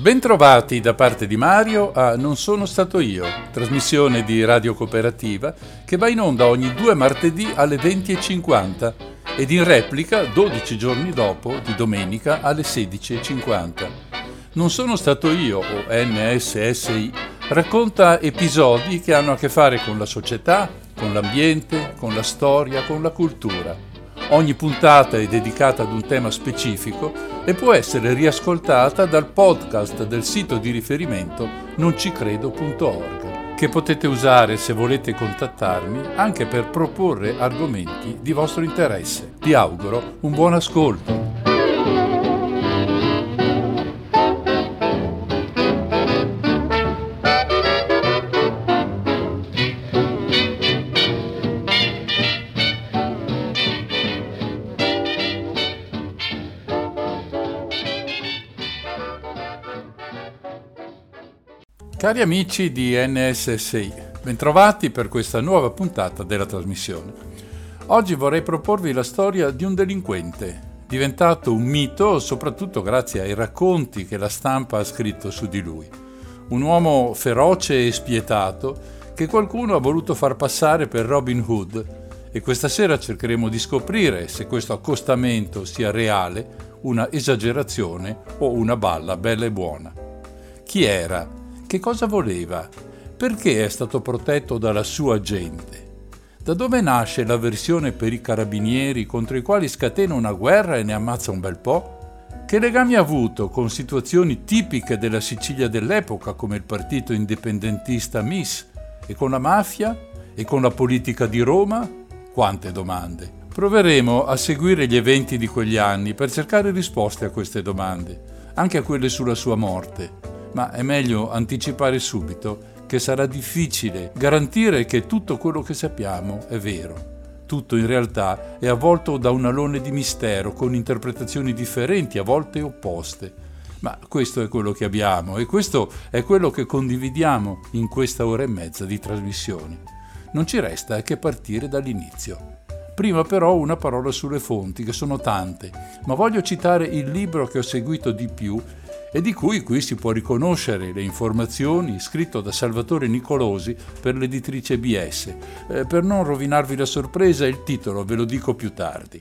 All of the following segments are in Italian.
Bentrovati da parte di Mario a Non sono stato io, trasmissione di Radio Cooperativa che va in onda ogni due martedì alle 20.50 ed in replica 12 giorni dopo di domenica alle 16.50. Non sono stato io o NSSI racconta episodi che hanno a che fare con la società, con l'ambiente, con la storia, con la cultura Ogni puntata è dedicata ad un tema specifico e può essere riascoltata dal podcast del sito di riferimento noncicredo.org, che potete usare se volete contattarmi anche per proporre argomenti di vostro interesse. Vi auguro un buon ascolto. Cari amici di NSSI, bentrovati per questa nuova puntata della trasmissione. Oggi vorrei proporvi la storia di un delinquente, diventato un mito soprattutto grazie ai racconti che la stampa ha scritto su di lui. Un uomo feroce e spietato che qualcuno ha voluto far passare per Robin Hood e questa sera cercheremo di scoprire se questo accostamento sia reale, una esagerazione o una balla bella e buona. Chi era? Che cosa voleva? Perché è stato protetto dalla sua gente? Da dove nasce l'avversione per i carabinieri contro i quali scatena una guerra e ne ammazza un bel po'? Che legami ha avuto con situazioni tipiche della Sicilia dell'epoca come il partito indipendentista MIS e con la mafia e con la politica di Roma? Quante domande. Proveremo a seguire gli eventi di quegli anni per cercare risposte a queste domande, anche a quelle sulla sua morte ma è meglio anticipare subito che sarà difficile garantire che tutto quello che sappiamo è vero. Tutto in realtà è avvolto da un alone di mistero con interpretazioni differenti, a volte opposte. Ma questo è quello che abbiamo e questo è quello che condividiamo in questa ora e mezza di trasmissioni. Non ci resta che partire dall'inizio. Prima però una parola sulle fonti, che sono tante, ma voglio citare il libro che ho seguito di più e di cui qui si può riconoscere le informazioni scritto da Salvatore Nicolosi per l'editrice BS. Eh, per non rovinarvi la sorpresa, il titolo ve lo dico più tardi.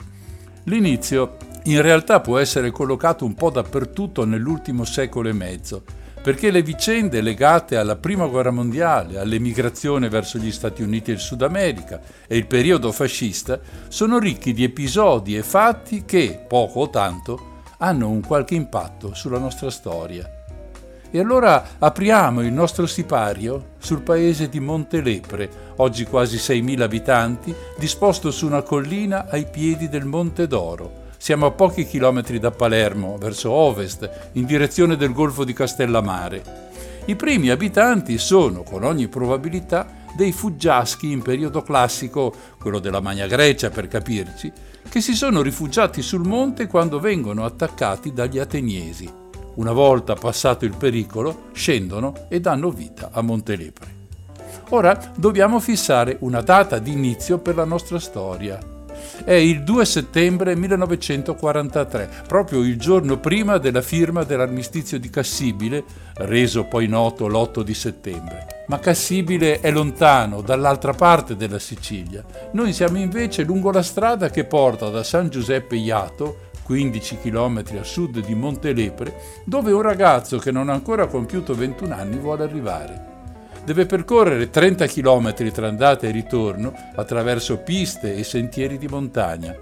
L'inizio in realtà può essere collocato un po' dappertutto nell'ultimo secolo e mezzo, perché le vicende legate alla Prima Guerra Mondiale, all'emigrazione verso gli Stati Uniti e il Sud America e il periodo fascista sono ricchi di episodi e fatti che, poco o tanto, hanno un qualche impatto sulla nostra storia. E allora apriamo il nostro sipario sul paese di Montelepre, oggi quasi 6.000 abitanti, disposto su una collina ai piedi del Monte d'Oro. Siamo a pochi chilometri da Palermo, verso ovest, in direzione del Golfo di Castellamare. I primi abitanti sono, con ogni probabilità, dei fuggiaschi in periodo classico, quello della Magna Grecia per capirci, che si sono rifugiati sul monte quando vengono attaccati dagli ateniesi. Una volta passato il pericolo, scendono e danno vita a Montelepre. Ora dobbiamo fissare una data di inizio per la nostra storia. È il 2 settembre 1943, proprio il giorno prima della firma dell'armistizio di Cassibile, reso poi noto l'8 di settembre ma Cassibile è lontano, dall'altra parte della Sicilia. Noi siamo invece lungo la strada che porta da San Giuseppe Iato, 15 km a sud di Montelepre, dove un ragazzo che non ha ancora compiuto 21 anni vuole arrivare. Deve percorrere 30 km tra andata e ritorno attraverso piste e sentieri di montagna.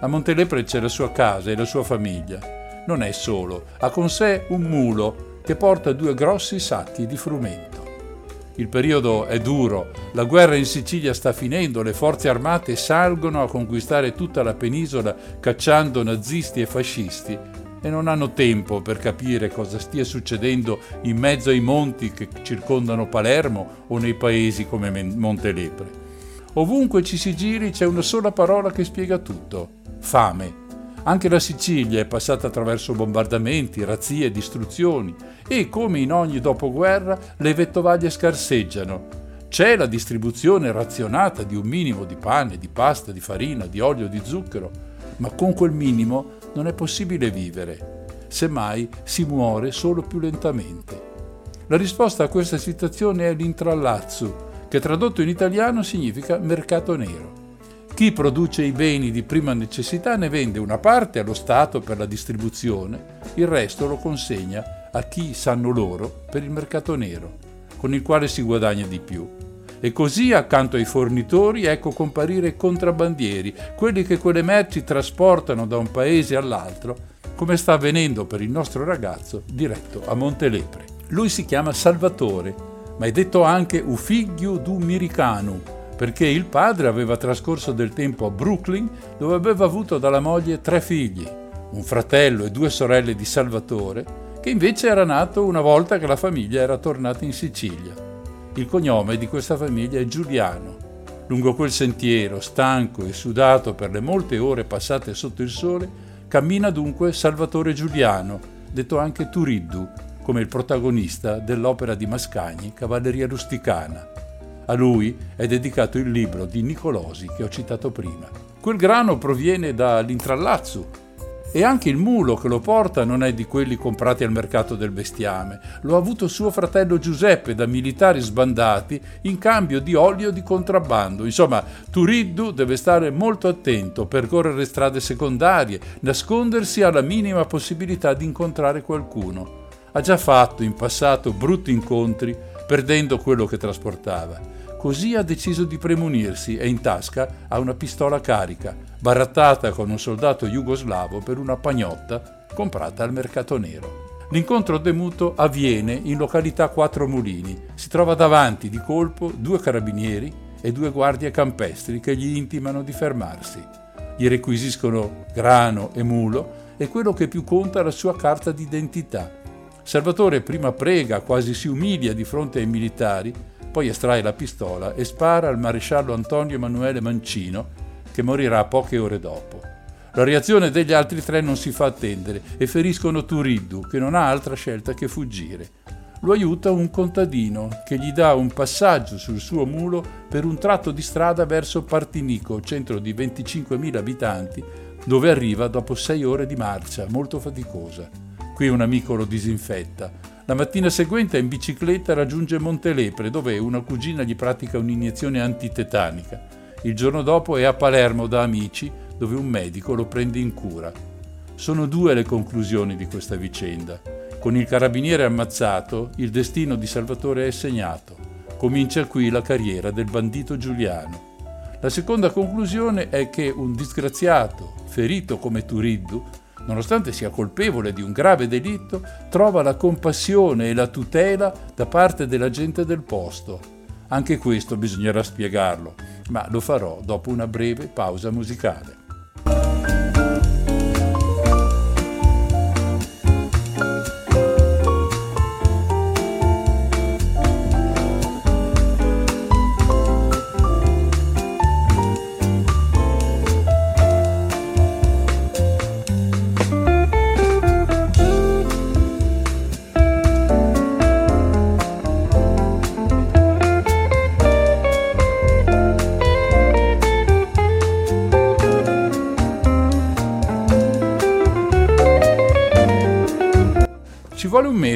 A Montelepre c'è la sua casa e la sua famiglia. Non è solo, ha con sé un mulo che porta due grossi sacchi di frumento. Il periodo è duro, la guerra in Sicilia sta finendo, le forze armate salgono a conquistare tutta la penisola cacciando nazisti e fascisti e non hanno tempo per capire cosa stia succedendo in mezzo ai monti che circondano Palermo o nei paesi come Montelepre. Ovunque ci si giri c'è una sola parola che spiega tutto, fame. Anche la Sicilia è passata attraverso bombardamenti, razzie, distruzioni e, come in ogni dopoguerra, le vettovaglie scarseggiano. C'è la distribuzione razionata di un minimo di pane, di pasta, di farina, di olio, di zucchero, ma con quel minimo non è possibile vivere. semmai si muore solo più lentamente. La risposta a questa situazione è l'intrallazzo, che tradotto in italiano significa mercato nero. Chi produce i beni di prima necessità ne vende una parte allo Stato per la distribuzione, il resto lo consegna a chi sanno loro per il mercato nero, con il quale si guadagna di più. E così accanto ai fornitori ecco comparire i contrabbandieri, quelli che quelle merci trasportano da un paese all'altro, come sta avvenendo per il nostro ragazzo diretto a Montelepre. Lui si chiama Salvatore, ma è detto anche Ufiglio du Miricanu, perché il padre aveva trascorso del tempo a Brooklyn dove aveva avuto dalla moglie tre figli, un fratello e due sorelle di Salvatore, che invece era nato una volta che la famiglia era tornata in Sicilia. Il cognome di questa famiglia è Giuliano. Lungo quel sentiero, stanco e sudato per le molte ore passate sotto il sole, cammina dunque Salvatore Giuliano, detto anche Turiddu, come il protagonista dell'opera di Mascagni Cavalleria Rusticana, a lui è dedicato il libro di Nicolosi che ho citato prima. Quel grano proviene dall'intrallazzo e anche il mulo che lo porta non è di quelli comprati al mercato del bestiame. Lo ha avuto suo fratello Giuseppe da militari sbandati in cambio di olio di contrabbando. Insomma, Turiddu deve stare molto attento, percorrere strade secondarie, nascondersi alla minima possibilità di incontrare qualcuno. Ha già fatto in passato brutti incontri perdendo quello che trasportava. Così ha deciso di premunirsi e in tasca ha una pistola carica, barattata con un soldato jugoslavo per una pagnotta comprata al mercato nero. L'incontro temuto avviene in località Quattro Mulini. Si trova davanti di colpo due carabinieri e due guardie campestri che gli intimano di fermarsi. Gli requisiscono grano e mulo e quello che più conta la sua carta d'identità. Salvatore prima prega, quasi si umilia di fronte ai militari, poi estrae la pistola e spara al maresciallo Antonio Emanuele Mancino, che morirà poche ore dopo. La reazione degli altri tre non si fa attendere e feriscono Turiddu, che non ha altra scelta che fuggire. Lo aiuta un contadino che gli dà un passaggio sul suo mulo per un tratto di strada verso Partinico, centro di 25.000 abitanti, dove arriva dopo sei ore di marcia, molto faticosa. Qui un amico lo disinfetta, la mattina seguente in bicicletta raggiunge Montelepre, dove una cugina gli pratica un'iniezione antitetanica. Il giorno dopo è a Palermo da amici, dove un medico lo prende in cura. Sono due le conclusioni di questa vicenda. Con il carabiniere ammazzato, il destino di Salvatore è segnato. Comincia qui la carriera del bandito Giuliano. La seconda conclusione è che un disgraziato, ferito come Turiddu, nonostante sia colpevole di un grave delitto, trova la compassione e la tutela da parte della gente del posto. Anche questo bisognerà spiegarlo, ma lo farò dopo una breve pausa musicale.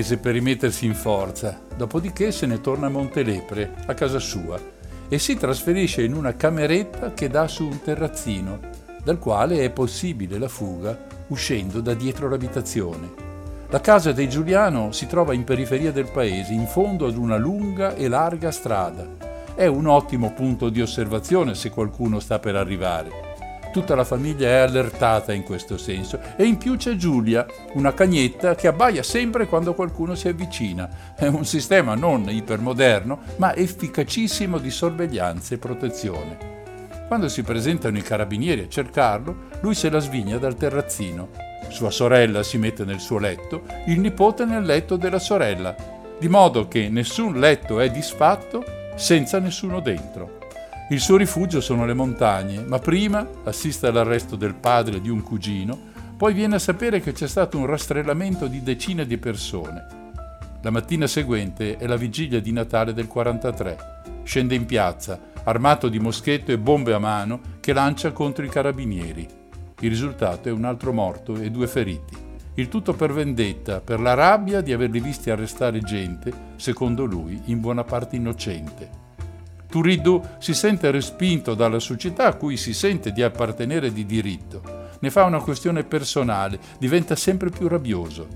Mese per rimettersi in forza, dopodiché se ne torna a Montelepre, a casa sua, e si trasferisce in una cameretta che dà su un terrazzino, dal quale è possibile la fuga uscendo da dietro l'abitazione. La casa dei Giuliano si trova in periferia del paese, in fondo ad una lunga e larga strada. È un ottimo punto di osservazione se qualcuno sta per arrivare. Tutta la famiglia è allertata in questo senso e in più c'è Giulia, una cagnetta che abbaia sempre quando qualcuno si avvicina. È un sistema non ipermoderno, ma efficacissimo di sorveglianza e protezione. Quando si presentano i carabinieri a cercarlo, lui se la svigna dal terrazzino. Sua sorella si mette nel suo letto, il nipote nel letto della sorella, di modo che nessun letto è disfatto senza nessuno dentro. Il suo rifugio sono le montagne, ma prima assiste all'arresto del padre di un cugino, poi viene a sapere che c'è stato un rastrellamento di decine di persone. La mattina seguente è la vigilia di Natale del 43. Scende in piazza, armato di moschetto e bombe a mano, che lancia contro i carabinieri. Il risultato è un altro morto e due feriti. il tutto per vendetta, per la rabbia di averli visti arrestare gente, secondo lui, in buona parte innocente. Turiddu si sente respinto dalla società a cui si sente di appartenere di diritto. Ne fa una questione personale, diventa sempre più rabbioso.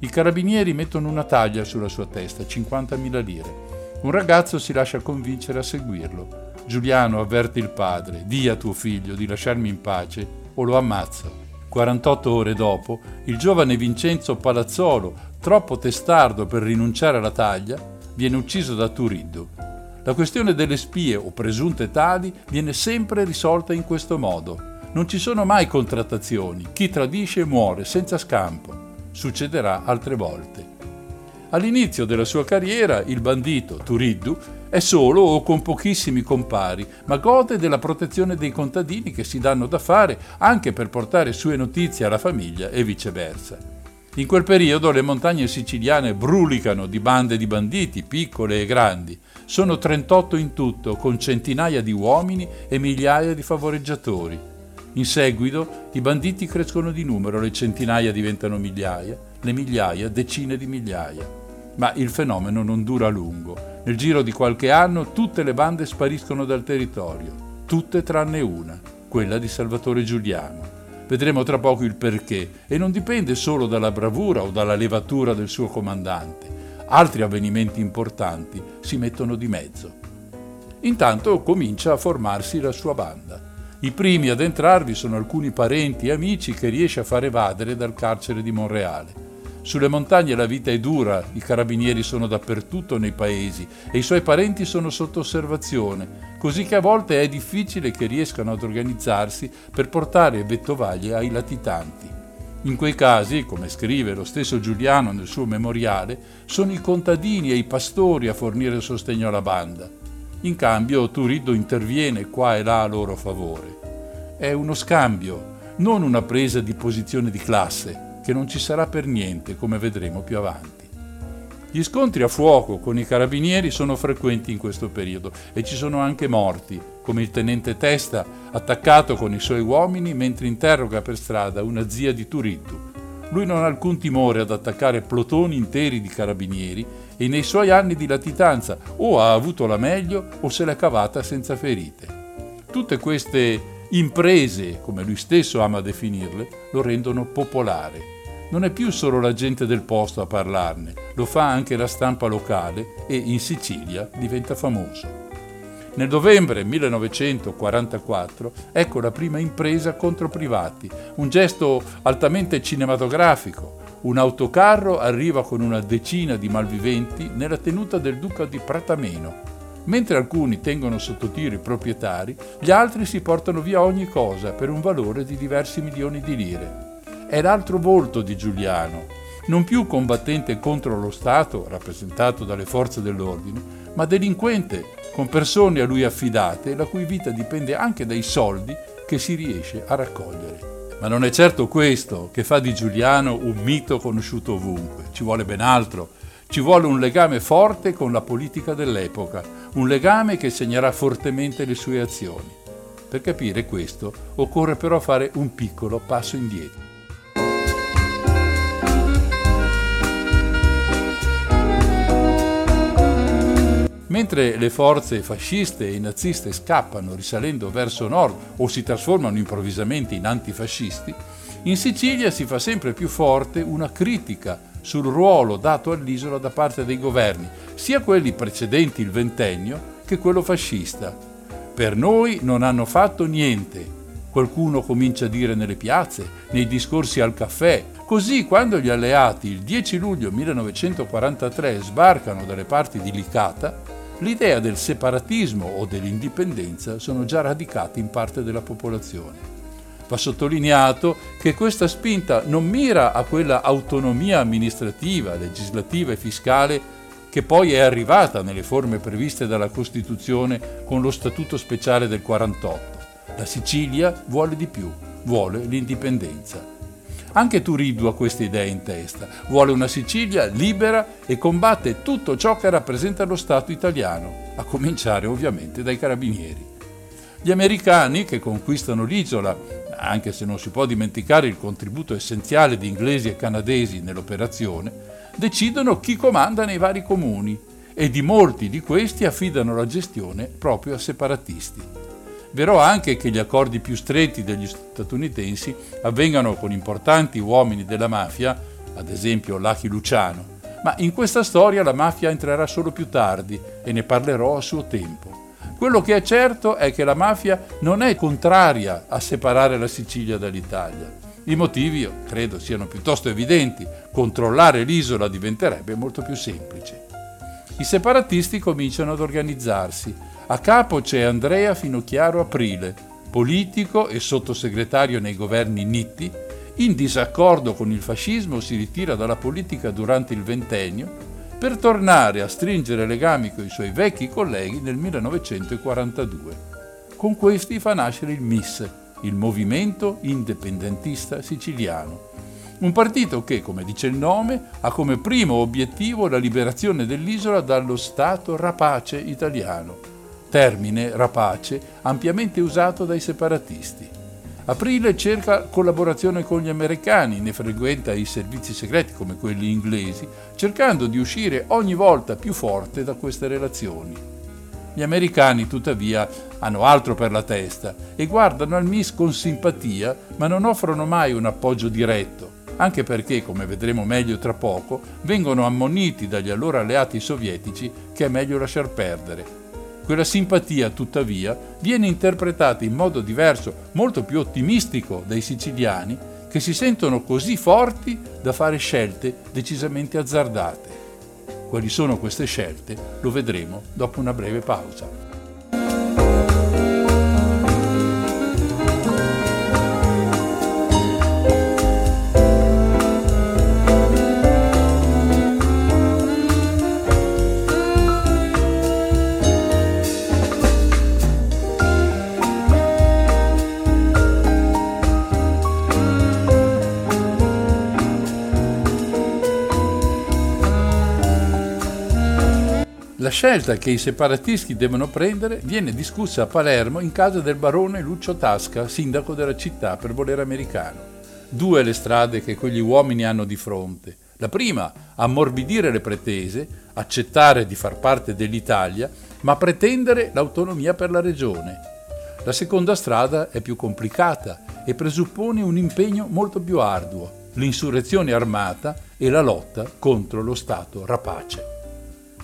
I carabinieri mettono una taglia sulla sua testa, 50.000 lire. Un ragazzo si lascia convincere a seguirlo. Giuliano avverte il padre, di a tuo figlio di lasciarmi in pace o lo ammazzo. 48 ore dopo, il giovane Vincenzo Palazzolo, troppo testardo per rinunciare alla taglia, viene ucciso da Turiddu. La questione delle spie o presunte tali viene sempre risolta in questo modo. Non ci sono mai contrattazioni, chi tradisce muore senza scampo. Succederà altre volte. All'inizio della sua carriera il bandito Turiddu è solo o con pochissimi compari, ma gode della protezione dei contadini che si danno da fare anche per portare sue notizie alla famiglia e viceversa. In quel periodo le montagne siciliane brulicano di bande di banditi, piccole e grandi. Sono 38 in tutto, con centinaia di uomini e migliaia di favoreggiatori. In seguito i banditi crescono di numero, le centinaia diventano migliaia, le migliaia decine di migliaia. Ma il fenomeno non dura a lungo. Nel giro di qualche anno tutte le bande spariscono dal territorio, tutte tranne una, quella di Salvatore Giuliano. Vedremo tra poco il perché e non dipende solo dalla bravura o dalla levatura del suo comandante. Altri avvenimenti importanti si mettono di mezzo. Intanto comincia a formarsi la sua banda. I primi ad entrarvi sono alcuni parenti e amici che riesce a far evadere dal carcere di Monreale. Sulle montagne la vita è dura, i carabinieri sono dappertutto nei paesi e i suoi parenti sono sotto osservazione, così che a volte è difficile che riescano ad organizzarsi per portare vettovaglie ai latitanti. In quei casi, come scrive lo stesso Giuliano nel suo memoriale, sono i contadini e i pastori a fornire sostegno alla banda. In cambio Turiddo interviene qua e là a loro favore. È uno scambio, non una presa di posizione di classe che non ci sarà per niente, come vedremo più avanti. Gli scontri a fuoco con i carabinieri sono frequenti in questo periodo e ci sono anche morti, come il tenente Testa attaccato con i suoi uomini mentre interroga per strada una zia di Turittu. Lui non ha alcun timore ad attaccare plotoni interi di carabinieri e nei suoi anni di latitanza o ha avuto la meglio o se l'è cavata senza ferite. Tutte queste imprese, come lui stesso ama definirle, lo rendono popolare. Non è più solo la gente del posto a parlarne, lo fa anche la stampa locale e in Sicilia diventa famoso. Nel novembre 1944 ecco la prima impresa contro privati, un gesto altamente cinematografico. Un autocarro arriva con una decina di malviventi nella tenuta del duca di Pratameno, Mentre alcuni tengono sotto tiro i proprietari, gli altri si portano via ogni cosa per un valore di diversi milioni di lire. È l'altro volto di Giuliano, non più combattente contro lo Stato, rappresentato dalle forze dell'ordine, ma delinquente, con persone a lui affidate, la cui vita dipende anche dai soldi che si riesce a raccogliere. Ma non è certo questo che fa di Giuliano un mito conosciuto ovunque, ci vuole ben altro ci vuole un legame forte con la politica dell'epoca, un legame che segnerà fortemente le sue azioni. Per capire questo occorre però fare un piccolo passo indietro. Mentre le forze fasciste e naziste scappano risalendo verso nord o si trasformano improvvisamente in antifascisti, in Sicilia si fa sempre più forte una critica sul ruolo dato all'isola da parte dei governi, sia quelli precedenti il ventennio che quello fascista. Per noi non hanno fatto niente. Qualcuno comincia a dire nelle piazze, nei discorsi al caffè. Così quando gli alleati il 10 luglio 1943 sbarcano dalle parti di Licata, l'idea del separatismo o dell'indipendenza sono già radicate in parte della popolazione. Va sottolineato che questa spinta non mira a quella autonomia amministrativa, legislativa e fiscale che poi è arrivata nelle forme previste dalla Costituzione con lo Statuto speciale del 48. La Sicilia vuole di più, vuole l'indipendenza. Anche Turiddu ha queste idee in testa, vuole una Sicilia libera e combatte tutto ciò che rappresenta lo Stato italiano, a cominciare ovviamente dai carabinieri. Gli americani che conquistano l'isola anche se non si può dimenticare il contributo essenziale di inglesi e canadesi nell'operazione, decidono chi comanda nei vari comuni e di molti di questi affidano la gestione proprio a separatisti. Vero anche che gli accordi più stretti degli statunitensi avvengano con importanti uomini della mafia, ad esempio Lucky Luciano, ma in questa storia la mafia entrerà solo più tardi e ne parlerò a suo tempo. Quello che è certo è che la mafia non è contraria a separare la Sicilia dall'Italia. I motivi, credo, siano piuttosto evidenti. Controllare l'isola diventerebbe molto più semplice. I separatisti cominciano ad organizzarsi. A capo c'è Andrea Finocchiaro Aprile, politico e sottosegretario nei governi Nitti, in disaccordo con il fascismo si ritira dalla politica durante il ventennio per tornare a stringere legami con i suoi vecchi colleghi nel 1942. Con questi fa nascere il MIS, il Movimento Indipendentista Siciliano, un partito che, come dice il nome, ha come primo obiettivo la liberazione dell'isola dallo Stato rapace italiano, termine rapace ampiamente usato dai separatisti. Aprile cerca collaborazione con gli americani, ne frequenta i servizi segreti come quelli inglesi, cercando di uscire ogni volta più forte da queste relazioni. Gli americani, tuttavia, hanno altro per la testa e guardano al MIS con simpatia, ma non offrono mai un appoggio diretto, anche perché, come vedremo meglio tra poco, vengono ammoniti dagli allora alleati sovietici che è meglio lasciar perdere quella simpatia, tuttavia, viene interpretata in modo diverso, molto più ottimistico dai siciliani, che si sentono così forti da fare scelte decisamente azzardate. Quali sono queste scelte lo vedremo dopo una breve pausa. La scelta che i separatisti devono prendere viene discussa a Palermo in casa del barone Lucio Tasca, sindaco della città per volere americano. Due le strade che quegli uomini hanno di fronte. La prima, ammorbidire le pretese, accettare di far parte dell'Italia, ma pretendere l'autonomia per la regione. La seconda strada è più complicata e presuppone un impegno molto più arduo, l'insurrezione armata e la lotta contro lo Stato rapace.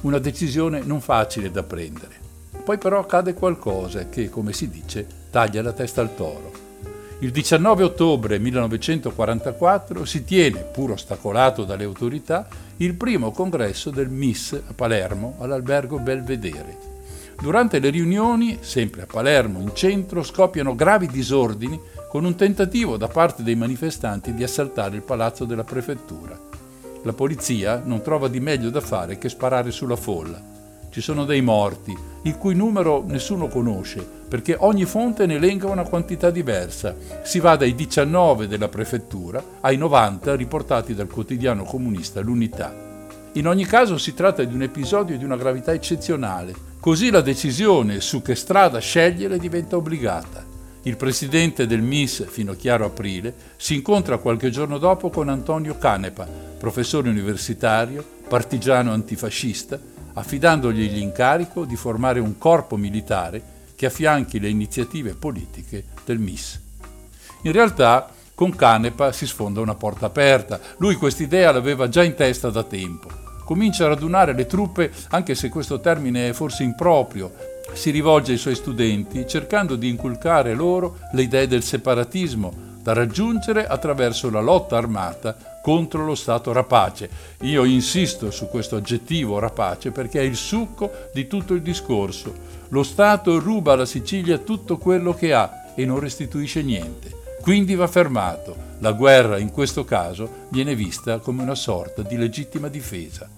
Una decisione non facile da prendere. Poi però accade qualcosa che, come si dice, taglia la testa al toro. Il 19 ottobre 1944 si tiene, pur ostacolato dalle autorità, il primo congresso del MIS a Palermo all'albergo Belvedere. Durante le riunioni, sempre a Palermo in centro, scoppiano gravi disordini con un tentativo da parte dei manifestanti di assaltare il palazzo della prefettura. La polizia non trova di meglio da fare che sparare sulla folla. Ci sono dei morti, il cui numero nessuno conosce, perché ogni fonte ne elenca una quantità diversa. Si va dai 19 della prefettura ai 90 riportati dal quotidiano comunista L'Unità. In ogni caso si tratta di un episodio di una gravità eccezionale, così la decisione su che strada scegliere diventa obbligata. Il presidente del MIS, fino a chiaro aprile, si incontra qualche giorno dopo con Antonio Canepa, professore universitario, partigiano antifascista, affidandogli l'incarico di formare un corpo militare che affianchi le iniziative politiche del MIS. In realtà, con Canepa si sfonda una porta aperta. Lui quest'idea l'aveva già in testa da tempo. Comincia a radunare le truppe, anche se questo termine è forse improprio, si rivolge ai suoi studenti cercando di inculcare loro le idee del separatismo da raggiungere attraverso la lotta armata contro lo Stato rapace. Io insisto su questo aggettivo rapace perché è il succo di tutto il discorso. Lo Stato ruba alla Sicilia tutto quello che ha e non restituisce niente. Quindi va fermato. La guerra in questo caso viene vista come una sorta di legittima difesa.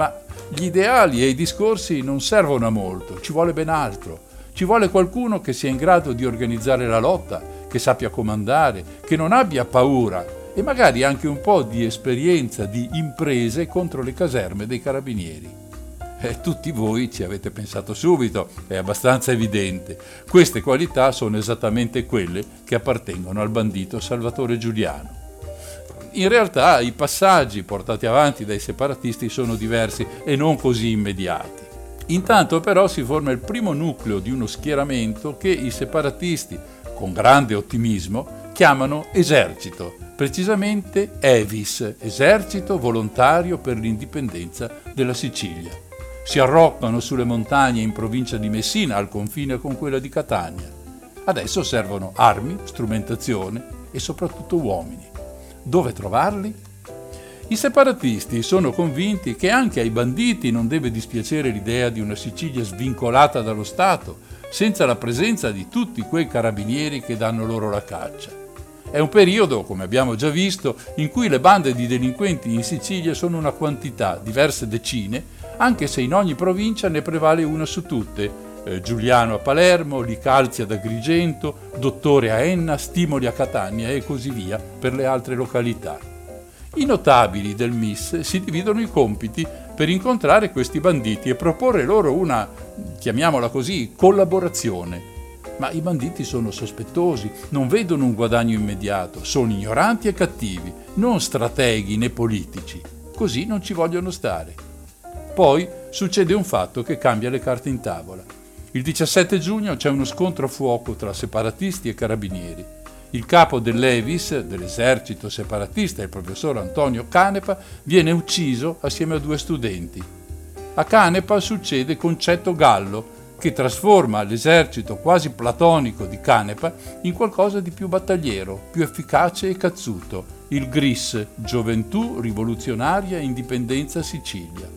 Ma gli ideali e i discorsi non servono a molto, ci vuole ben altro. Ci vuole qualcuno che sia in grado di organizzare la lotta, che sappia comandare, che non abbia paura e magari anche un po' di esperienza di imprese contro le caserme dei carabinieri. E tutti voi ci avete pensato subito, è abbastanza evidente. Queste qualità sono esattamente quelle che appartengono al bandito Salvatore Giuliano. In realtà i passaggi portati avanti dai separatisti sono diversi e non così immediati. Intanto però si forma il primo nucleo di uno schieramento che i separatisti, con grande ottimismo, chiamano esercito, precisamente EVIS, Esercito Volontario per l'Indipendenza della Sicilia. Si arroccano sulle montagne in provincia di Messina, al confine con quella di Catania. Adesso servono armi, strumentazione e soprattutto uomini. Dove trovarli? I separatisti sono convinti che anche ai banditi non deve dispiacere l'idea di una Sicilia svincolata dallo Stato, senza la presenza di tutti quei carabinieri che danno loro la caccia. È un periodo, come abbiamo già visto, in cui le bande di delinquenti in Sicilia sono una quantità, diverse decine, anche se in ogni provincia ne prevale una su tutte. Eh, Giuliano a Palermo, Licalzi ad Agrigento, Dottore a Enna, Stimoli a Catania e così via per le altre località. I notabili del MIS si dividono i compiti per incontrare questi banditi e proporre loro una, chiamiamola così, collaborazione. Ma i banditi sono sospettosi, non vedono un guadagno immediato, sono ignoranti e cattivi, non strateghi né politici. Così non ci vogliono stare. Poi succede un fatto che cambia le carte in tavola. Il 17 giugno c'è uno scontro a fuoco tra separatisti e carabinieri. Il capo dell'Evis, dell'esercito separatista, il professor Antonio Canepa, viene ucciso assieme a due studenti. A Canepa succede Concetto Gallo, che trasforma l'esercito quasi platonico di Canepa in qualcosa di più battagliero, più efficace e cazzuto, il GRIS, Gioventù Rivoluzionaria Indipendenza Sicilia.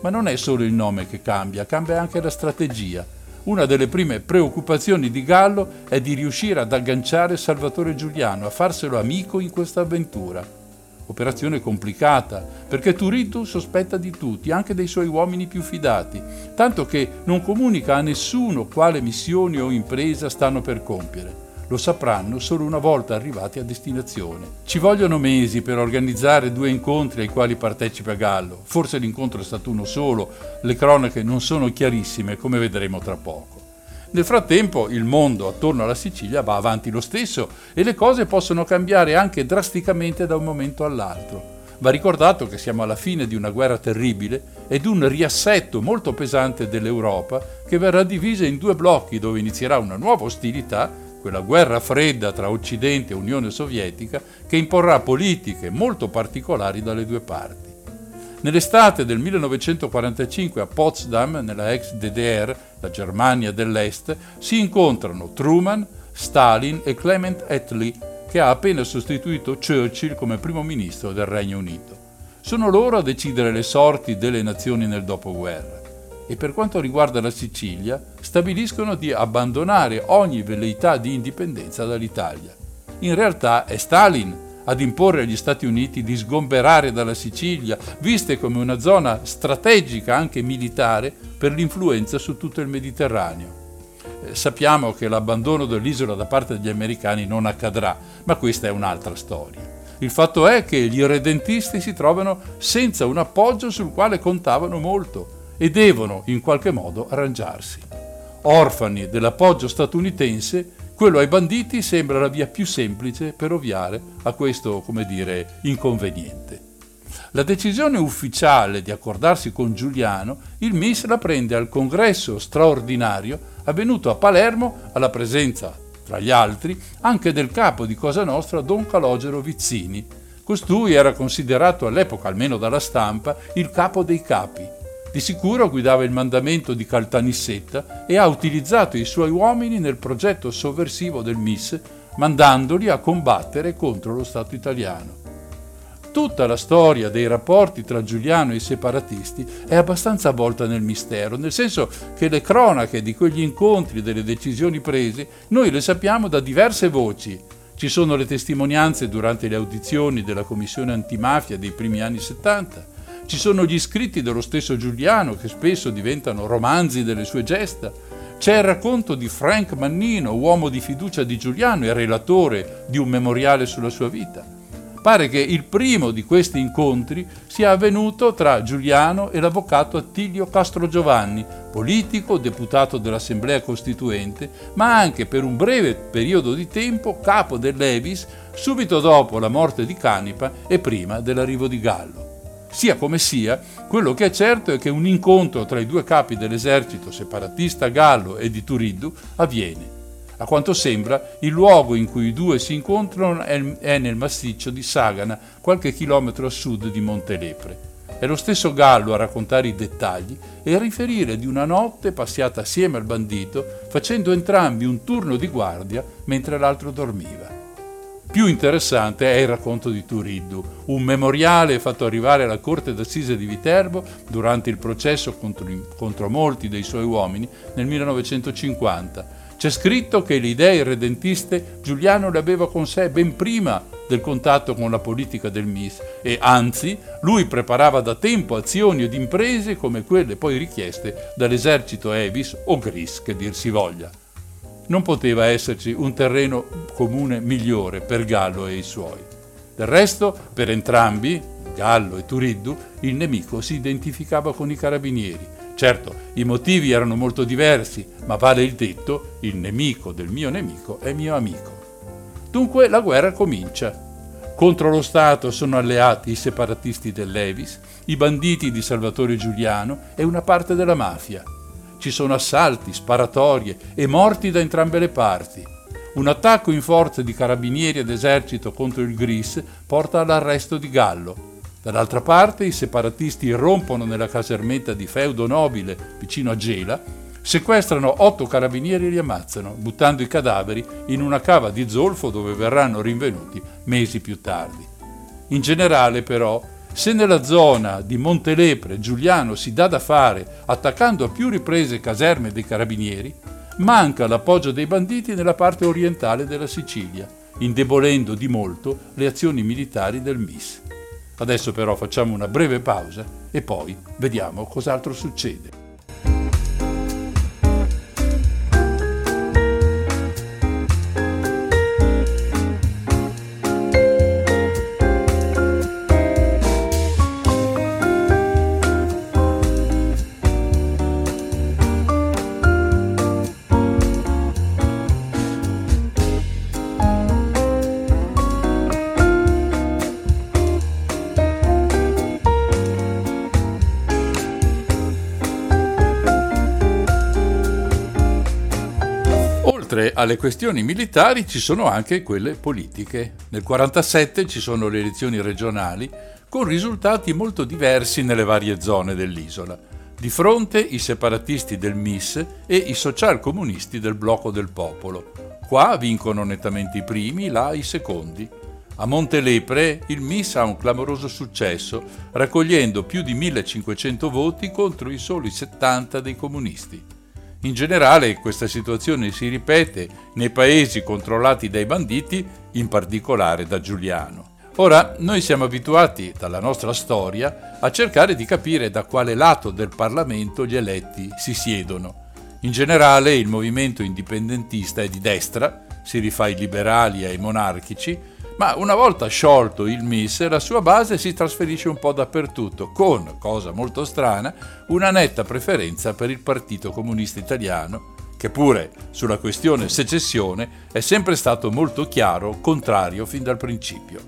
Ma non è solo il nome che cambia, cambia anche la strategia una delle prime preoccupazioni di Gallo è di riuscire ad agganciare Salvatore Giuliano, a farselo amico in questa avventura. Operazione complicata, perché Turiddu sospetta di tutti, anche dei suoi uomini più fidati, tanto che non comunica a nessuno quale missione o impresa stanno per compiere lo sapranno solo una volta arrivati a destinazione. Ci vogliono mesi per organizzare due incontri ai quali partecipa Gallo. Forse l'incontro è stato uno solo, le cronache non sono chiarissime, come vedremo tra poco. Nel frattempo il mondo attorno alla Sicilia va avanti lo stesso e le cose possono cambiare anche drasticamente da un momento all'altro. Va ricordato che siamo alla fine di una guerra terribile ed un riassetto molto pesante dell'Europa che verrà divisa in due blocchi dove inizierà una nuova ostilità quella guerra fredda tra Occidente e Unione Sovietica che imporrà politiche molto particolari dalle due parti. Nell'estate del 1945 a Potsdam, nella ex DDR, la Germania dell'Est, si incontrano Truman, Stalin e Clement Attlee, che ha appena sostituito Churchill come primo ministro del Regno Unito. Sono loro a decidere le sorti delle nazioni nel dopoguerra e per quanto riguarda la Sicilia stabiliscono di abbandonare ogni velleità di indipendenza dall'Italia. In realtà è Stalin ad imporre agli Stati Uniti di sgomberare dalla Sicilia, viste come una zona strategica anche militare per l'influenza su tutto il Mediterraneo. Eh, sappiamo che l'abbandono dell'isola da parte degli americani non accadrà, ma questa è un'altra storia. Il fatto è che gli irredentisti si trovano senza un appoggio sul quale contavano molto e devono in qualche modo arrangiarsi. Orfani dell'appoggio statunitense, quello ai banditi sembra la via più semplice per ovviare a questo, come dire, inconveniente. La decisione ufficiale di accordarsi con Giuliano il MIS la prende al congresso straordinario avvenuto a Palermo alla presenza, tra gli altri, anche del capo di Cosa Nostra Don Calogero Vizzini. Costui era considerato all'epoca, almeno dalla stampa, il capo dei capi di sicuro guidava il mandamento di Caltanissetta e ha utilizzato i suoi uomini nel progetto sovversivo del MIS, mandandoli a combattere contro lo Stato italiano. Tutta la storia dei rapporti tra Giuliano e i separatisti è abbastanza avvolta nel mistero, nel senso che le cronache di quegli incontri e delle decisioni prese noi le sappiamo da diverse voci. Ci sono le testimonianze durante le audizioni della Commissione antimafia dei primi anni 70, ci sono gli scritti dello stesso Giuliano che spesso diventano romanzi delle sue gesta. C'è il racconto di Frank Mannino, uomo di fiducia di Giuliano e relatore di un memoriale sulla sua vita. Pare che il primo di questi incontri sia avvenuto tra Giuliano e l'avvocato Attilio Castro Giovanni, politico, deputato dell'Assemblea Costituente, ma anche per un breve periodo di tempo capo dell'Evis subito dopo la morte di Canipa e prima dell'arrivo di Gallo. Sia come sia, quello che è certo è che un incontro tra i due capi dell'esercito separatista Gallo e di Turiddu avviene a quanto sembra, il luogo in cui i due si incontrano è nel massiccio di Sagana, qualche chilometro a sud di Montelepre. È lo stesso Gallo a raccontare i dettagli e a riferire di una notte passata assieme al bandito, facendo entrambi un turno di guardia mentre l'altro dormiva. Più interessante è il racconto di Turiddu, un memoriale fatto arrivare alla corte d'assise di Viterbo durante il processo contro, contro molti dei suoi uomini nel 1950 c'è scritto che le idee irredentiste Giuliano le aveva con sé ben prima del contatto con la politica del MIS e anzi lui preparava da tempo azioni ed imprese come quelle poi richieste dall'esercito Evis o Gris che dir si voglia. Non poteva esserci un terreno comune migliore per Gallo e i suoi. Del resto, per entrambi, Gallo e Turiddu, il nemico si identificava con i carabinieri Certo, i motivi erano molto diversi, ma vale il detto, il nemico del mio nemico è mio amico. Dunque la guerra comincia. Contro lo Stato sono alleati i separatisti dell'Evis, i banditi di Salvatore Giuliano e una parte della mafia. Ci sono assalti, sparatorie e morti da entrambe le parti. Un attacco in forza di carabinieri ed esercito contro il Gris porta all'arresto di Gallo, Dall'altra parte i separatisti irrompono nella casermetta di feudo nobile vicino a Gela, sequestrano otto carabinieri e li ammazzano, buttando i cadaveri in una cava di zolfo dove verranno rinvenuti mesi più tardi. In generale, però, se nella zona di Montelepre Giuliano si dà da fare attaccando a più riprese caserme dei carabinieri, manca l'appoggio dei banditi nella parte orientale della Sicilia, indebolendo di molto le azioni militari del MIS. Adesso però facciamo una breve pausa e poi vediamo cos'altro succede. Alle questioni militari ci sono anche quelle politiche. Nel 1947 ci sono le elezioni regionali con risultati molto diversi nelle varie zone dell'isola. Di fronte i separatisti del MIS e i socialcomunisti del Blocco del Popolo. Qua vincono nettamente i primi, là i secondi. A Montelepre il MIS ha un clamoroso successo, raccogliendo più di 1500 voti contro i soli 70 dei comunisti. In generale questa situazione si ripete nei paesi controllati dai banditi, in particolare da Giuliano. Ora, noi siamo abituati dalla nostra storia a cercare di capire da quale lato del Parlamento gli eletti si siedono. In generale il movimento indipendentista è di destra, si rifà ai liberali e ai monarchici, ma una volta sciolto il MIS la sua base si trasferisce un po' dappertutto, con, cosa molto strana, una netta preferenza per il Partito Comunista Italiano, che pure sulla questione secessione è sempre stato molto chiaro, contrario fin dal principio.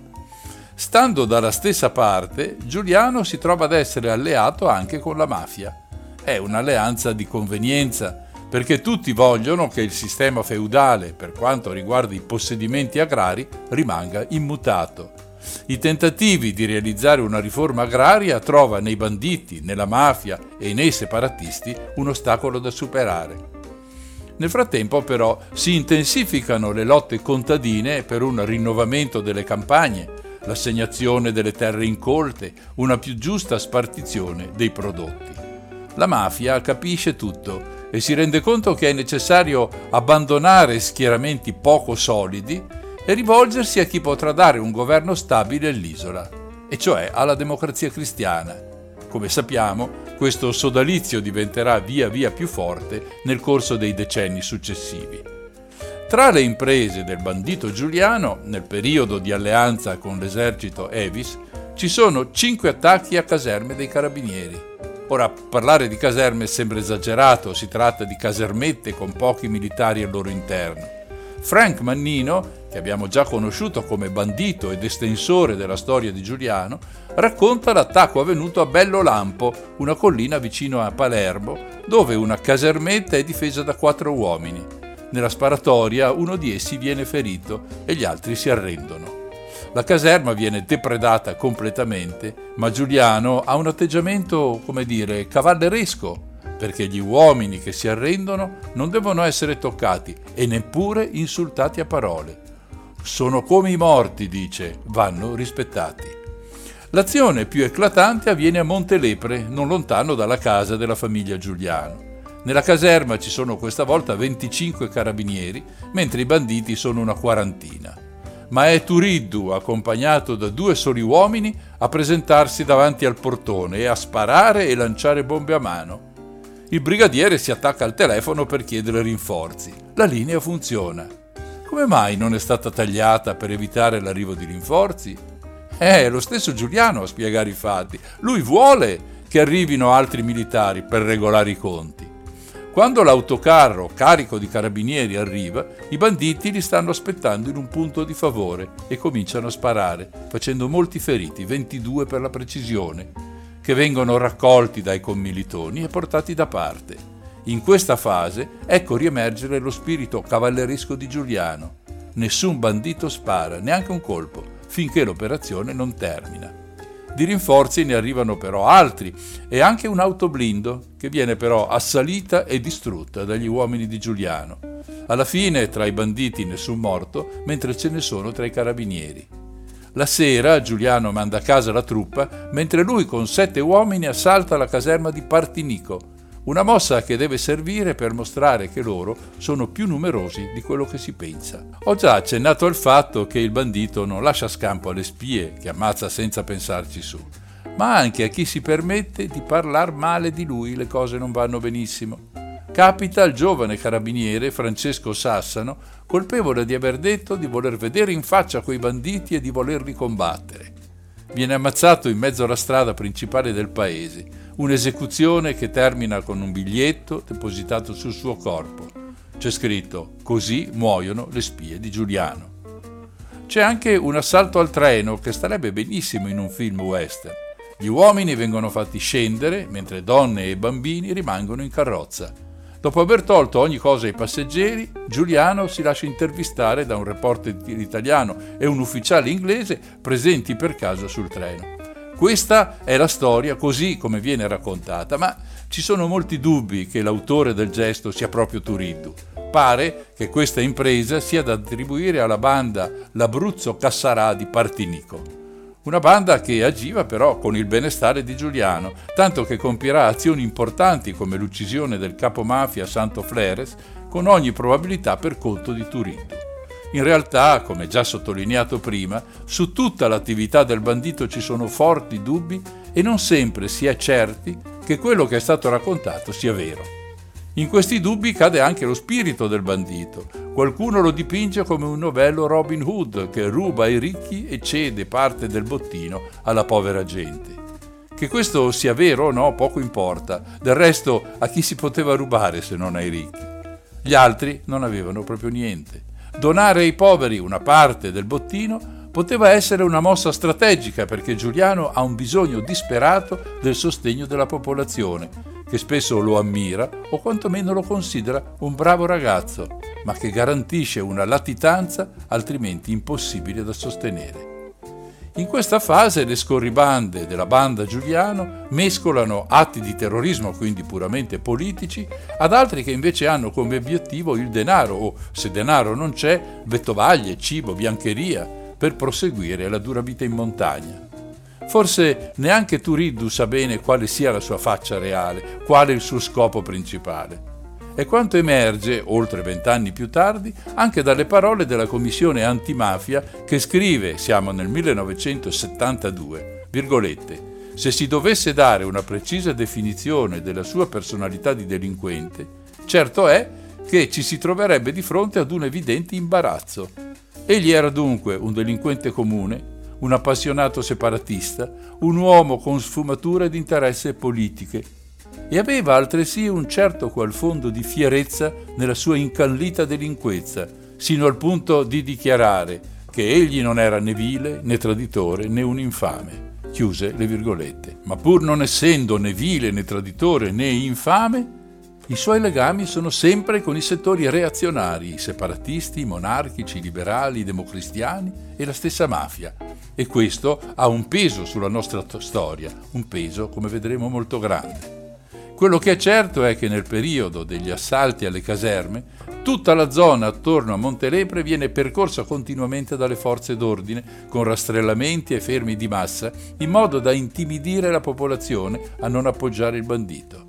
Stando dalla stessa parte, Giuliano si trova ad essere alleato anche con la mafia. È un'alleanza di convenienza, perché tutti vogliono che il sistema feudale, per quanto riguarda i possedimenti agrari, rimanga immutato. I tentativi di realizzare una riforma agraria trova nei banditi, nella mafia e nei separatisti un ostacolo da superare. Nel frattempo però si intensificano le lotte contadine per un rinnovamento delle campagne, l'assegnazione delle terre incolte, una più giusta spartizione dei prodotti. La mafia capisce tutto e si rende conto che è necessario abbandonare schieramenti poco solidi e rivolgersi a chi potrà dare un governo stabile all'isola, e cioè alla democrazia cristiana. Come sappiamo, questo sodalizio diventerà via via più forte nel corso dei decenni successivi. Tra le imprese del bandito Giuliano, nel periodo di alleanza con l'esercito Evis, ci sono cinque attacchi a caserme dei carabinieri. Ora, parlare di caserme sembra esagerato, si tratta di casermette con pochi militari al loro interno. Frank Mannino, che abbiamo già conosciuto come bandito ed estensore della storia di Giuliano, racconta l'attacco avvenuto a Bello Lampo, una collina vicino a Palermo, dove una casermetta è difesa da quattro uomini. Nella sparatoria uno di essi viene ferito e gli altri si arrendono. La caserma viene depredata completamente, ma Giuliano ha un atteggiamento, come dire, cavalleresco, perché gli uomini che si arrendono non devono essere toccati e neppure insultati a parole. Sono come i morti, dice, vanno rispettati. L'azione più eclatante avviene a Montelepre, non lontano dalla casa della famiglia Giuliano. Nella caserma ci sono questa volta 25 carabinieri, mentre i banditi sono una quarantina. Ma è Turiddu, accompagnato da due soli uomini, a presentarsi davanti al portone e a sparare e lanciare bombe a mano. Il brigadiere si attacca al telefono per chiedere rinforzi. La linea funziona. Come mai non è stata tagliata per evitare l'arrivo di rinforzi? È lo stesso Giuliano a spiegare i fatti. Lui vuole che arrivino altri militari per regolare i conti. Quando l'autocarro carico di carabinieri arriva, i banditi li stanno aspettando in un punto di favore e cominciano a sparare, facendo molti feriti, 22 per la precisione, che vengono raccolti dai commilitoni e portati da parte. In questa fase ecco riemergere lo spirito cavalleresco di Giuliano. Nessun bandito spara, neanche un colpo, finché l'operazione non termina. Di rinforzi ne arrivano però altri e anche un autoblindo che viene però assalita e distrutta dagli uomini di Giuliano. Alla fine tra i banditi nessun morto, mentre ce ne sono tra i carabinieri. La sera Giuliano manda a casa la truppa, mentre lui con sette uomini assalta la caserma di Partinico, una mossa che deve servire per mostrare che loro sono più numerosi di quello che si pensa. Ho già accennato al fatto che il bandito non lascia scampo alle spie, che ammazza senza pensarci su, ma anche a chi si permette di parlare male di lui le cose non vanno benissimo. Capita al giovane carabiniere Francesco Sassano, colpevole di aver detto di voler vedere in faccia quei banditi e di volerli combattere. Viene ammazzato in mezzo alla strada principale del paese un'esecuzione che termina con un biglietto depositato sul suo corpo. C'è scritto Così muoiono le spie di Giuliano. C'è anche un assalto al treno che starebbe benissimo in un film western. Gli uomini vengono fatti scendere mentre donne e bambini rimangono in carrozza. Dopo aver tolto ogni cosa ai passeggeri, Giuliano si lascia intervistare da un reporter italiano e un ufficiale inglese presenti per caso sul treno. Questa è la storia così come viene raccontata, ma ci sono molti dubbi che l'autore del gesto sia proprio Turiddu. Pare che questa impresa sia da attribuire alla banda L'Abruzzo Cassarà di Partinico. Una banda che agiva però con il benestare di Giuliano, tanto che compierà azioni importanti come l'uccisione del capomafia Santo Fleres, con ogni probabilità per conto di Turiddu. In realtà, come già sottolineato prima, su tutta l'attività del bandito ci sono forti dubbi e non sempre si è certi che quello che è stato raccontato sia vero. In questi dubbi cade anche lo spirito del bandito. Qualcuno lo dipinge come un novello Robin Hood che ruba ai ricchi e cede parte del bottino alla povera gente. Che questo sia vero o no poco importa, del resto a chi si poteva rubare se non ai ricchi? Gli altri non avevano proprio niente. Donare ai poveri una parte del bottino poteva essere una mossa strategica perché Giuliano ha un bisogno disperato del sostegno della popolazione, che spesso lo ammira o quantomeno lo considera un bravo ragazzo, ma che garantisce una latitanza altrimenti impossibile da sostenere. In questa fase le scorribande della banda Giuliano mescolano atti di terrorismo, quindi puramente politici, ad altri che invece hanno come obiettivo il denaro o, se denaro non c'è, vettovaglie, cibo, biancheria, per proseguire la dura vita in montagna. Forse neanche Turiddu sa bene quale sia la sua faccia reale, quale il suo scopo principale è quanto emerge, oltre vent'anni più tardi, anche dalle parole della Commissione antimafia che scrive, siamo nel 1972, virgolette, se si dovesse dare una precisa definizione della sua personalità di delinquente, certo è che ci si troverebbe di fronte ad un evidente imbarazzo. Egli era dunque un delinquente comune, un appassionato separatista, un uomo con sfumature di interesse politiche e aveva altresì un certo qual fondo di fierezza nella sua incallita delinquenza, sino al punto di dichiarare che egli non era né vile, né traditore, né un infame. Chiuse le virgolette. Ma pur non essendo né vile, né traditore, né infame, i suoi legami sono sempre con i settori reazionari, separatisti, monarchici, liberali, democristiani e la stessa mafia. E questo ha un peso sulla nostra storia, un peso, come vedremo, molto grande. Quello che è certo è che nel periodo degli assalti alle caserme, tutta la zona attorno a Montelepre viene percorsa continuamente dalle forze d'ordine, con rastrellamenti e fermi di massa, in modo da intimidire la popolazione a non appoggiare il bandito.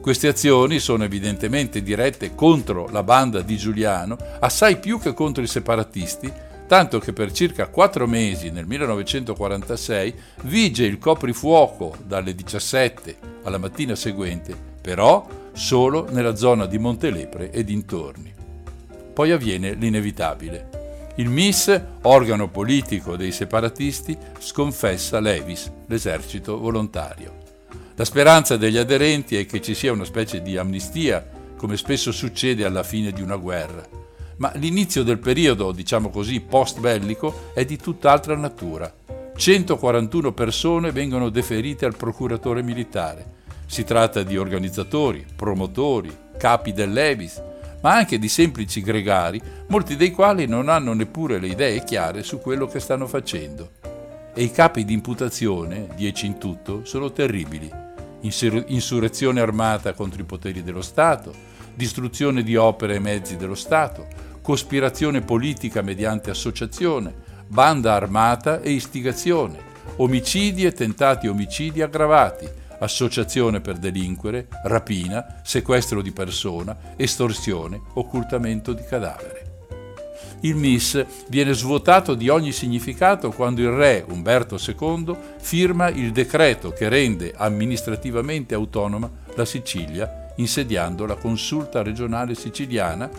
Queste azioni sono evidentemente dirette contro la banda di Giuliano, assai più che contro i separatisti, tanto che per circa quattro mesi nel 1946 vige il coprifuoco dalle 17 alla mattina seguente, però solo nella zona di Montelepre e dintorni. Poi avviene l'inevitabile. Il MIS, organo politico dei separatisti, sconfessa l'Evis, l'esercito volontario. La speranza degli aderenti è che ci sia una specie di amnistia, come spesso succede alla fine di una guerra. Ma l'inizio del periodo, diciamo così, post bellico è di tutt'altra natura. 141 persone vengono deferite al procuratore militare. Si tratta di organizzatori, promotori, capi dell'Evis, ma anche di semplici gregari, molti dei quali non hanno neppure le idee chiare su quello che stanno facendo. E i capi di imputazione, dieci in tutto, sono terribili insurrezione armata contro i poteri dello Stato, distruzione di opere e mezzi dello Stato, cospirazione politica mediante associazione, banda armata e istigazione, omicidi e tentati omicidi aggravati, associazione per delinquere, rapina, sequestro di persona, estorsione, occultamento di cadavere il MIS viene svuotato di ogni significato quando il re Umberto II firma il decreto che rende amministrativamente autonoma la Sicilia, insediando la consulta regionale siciliana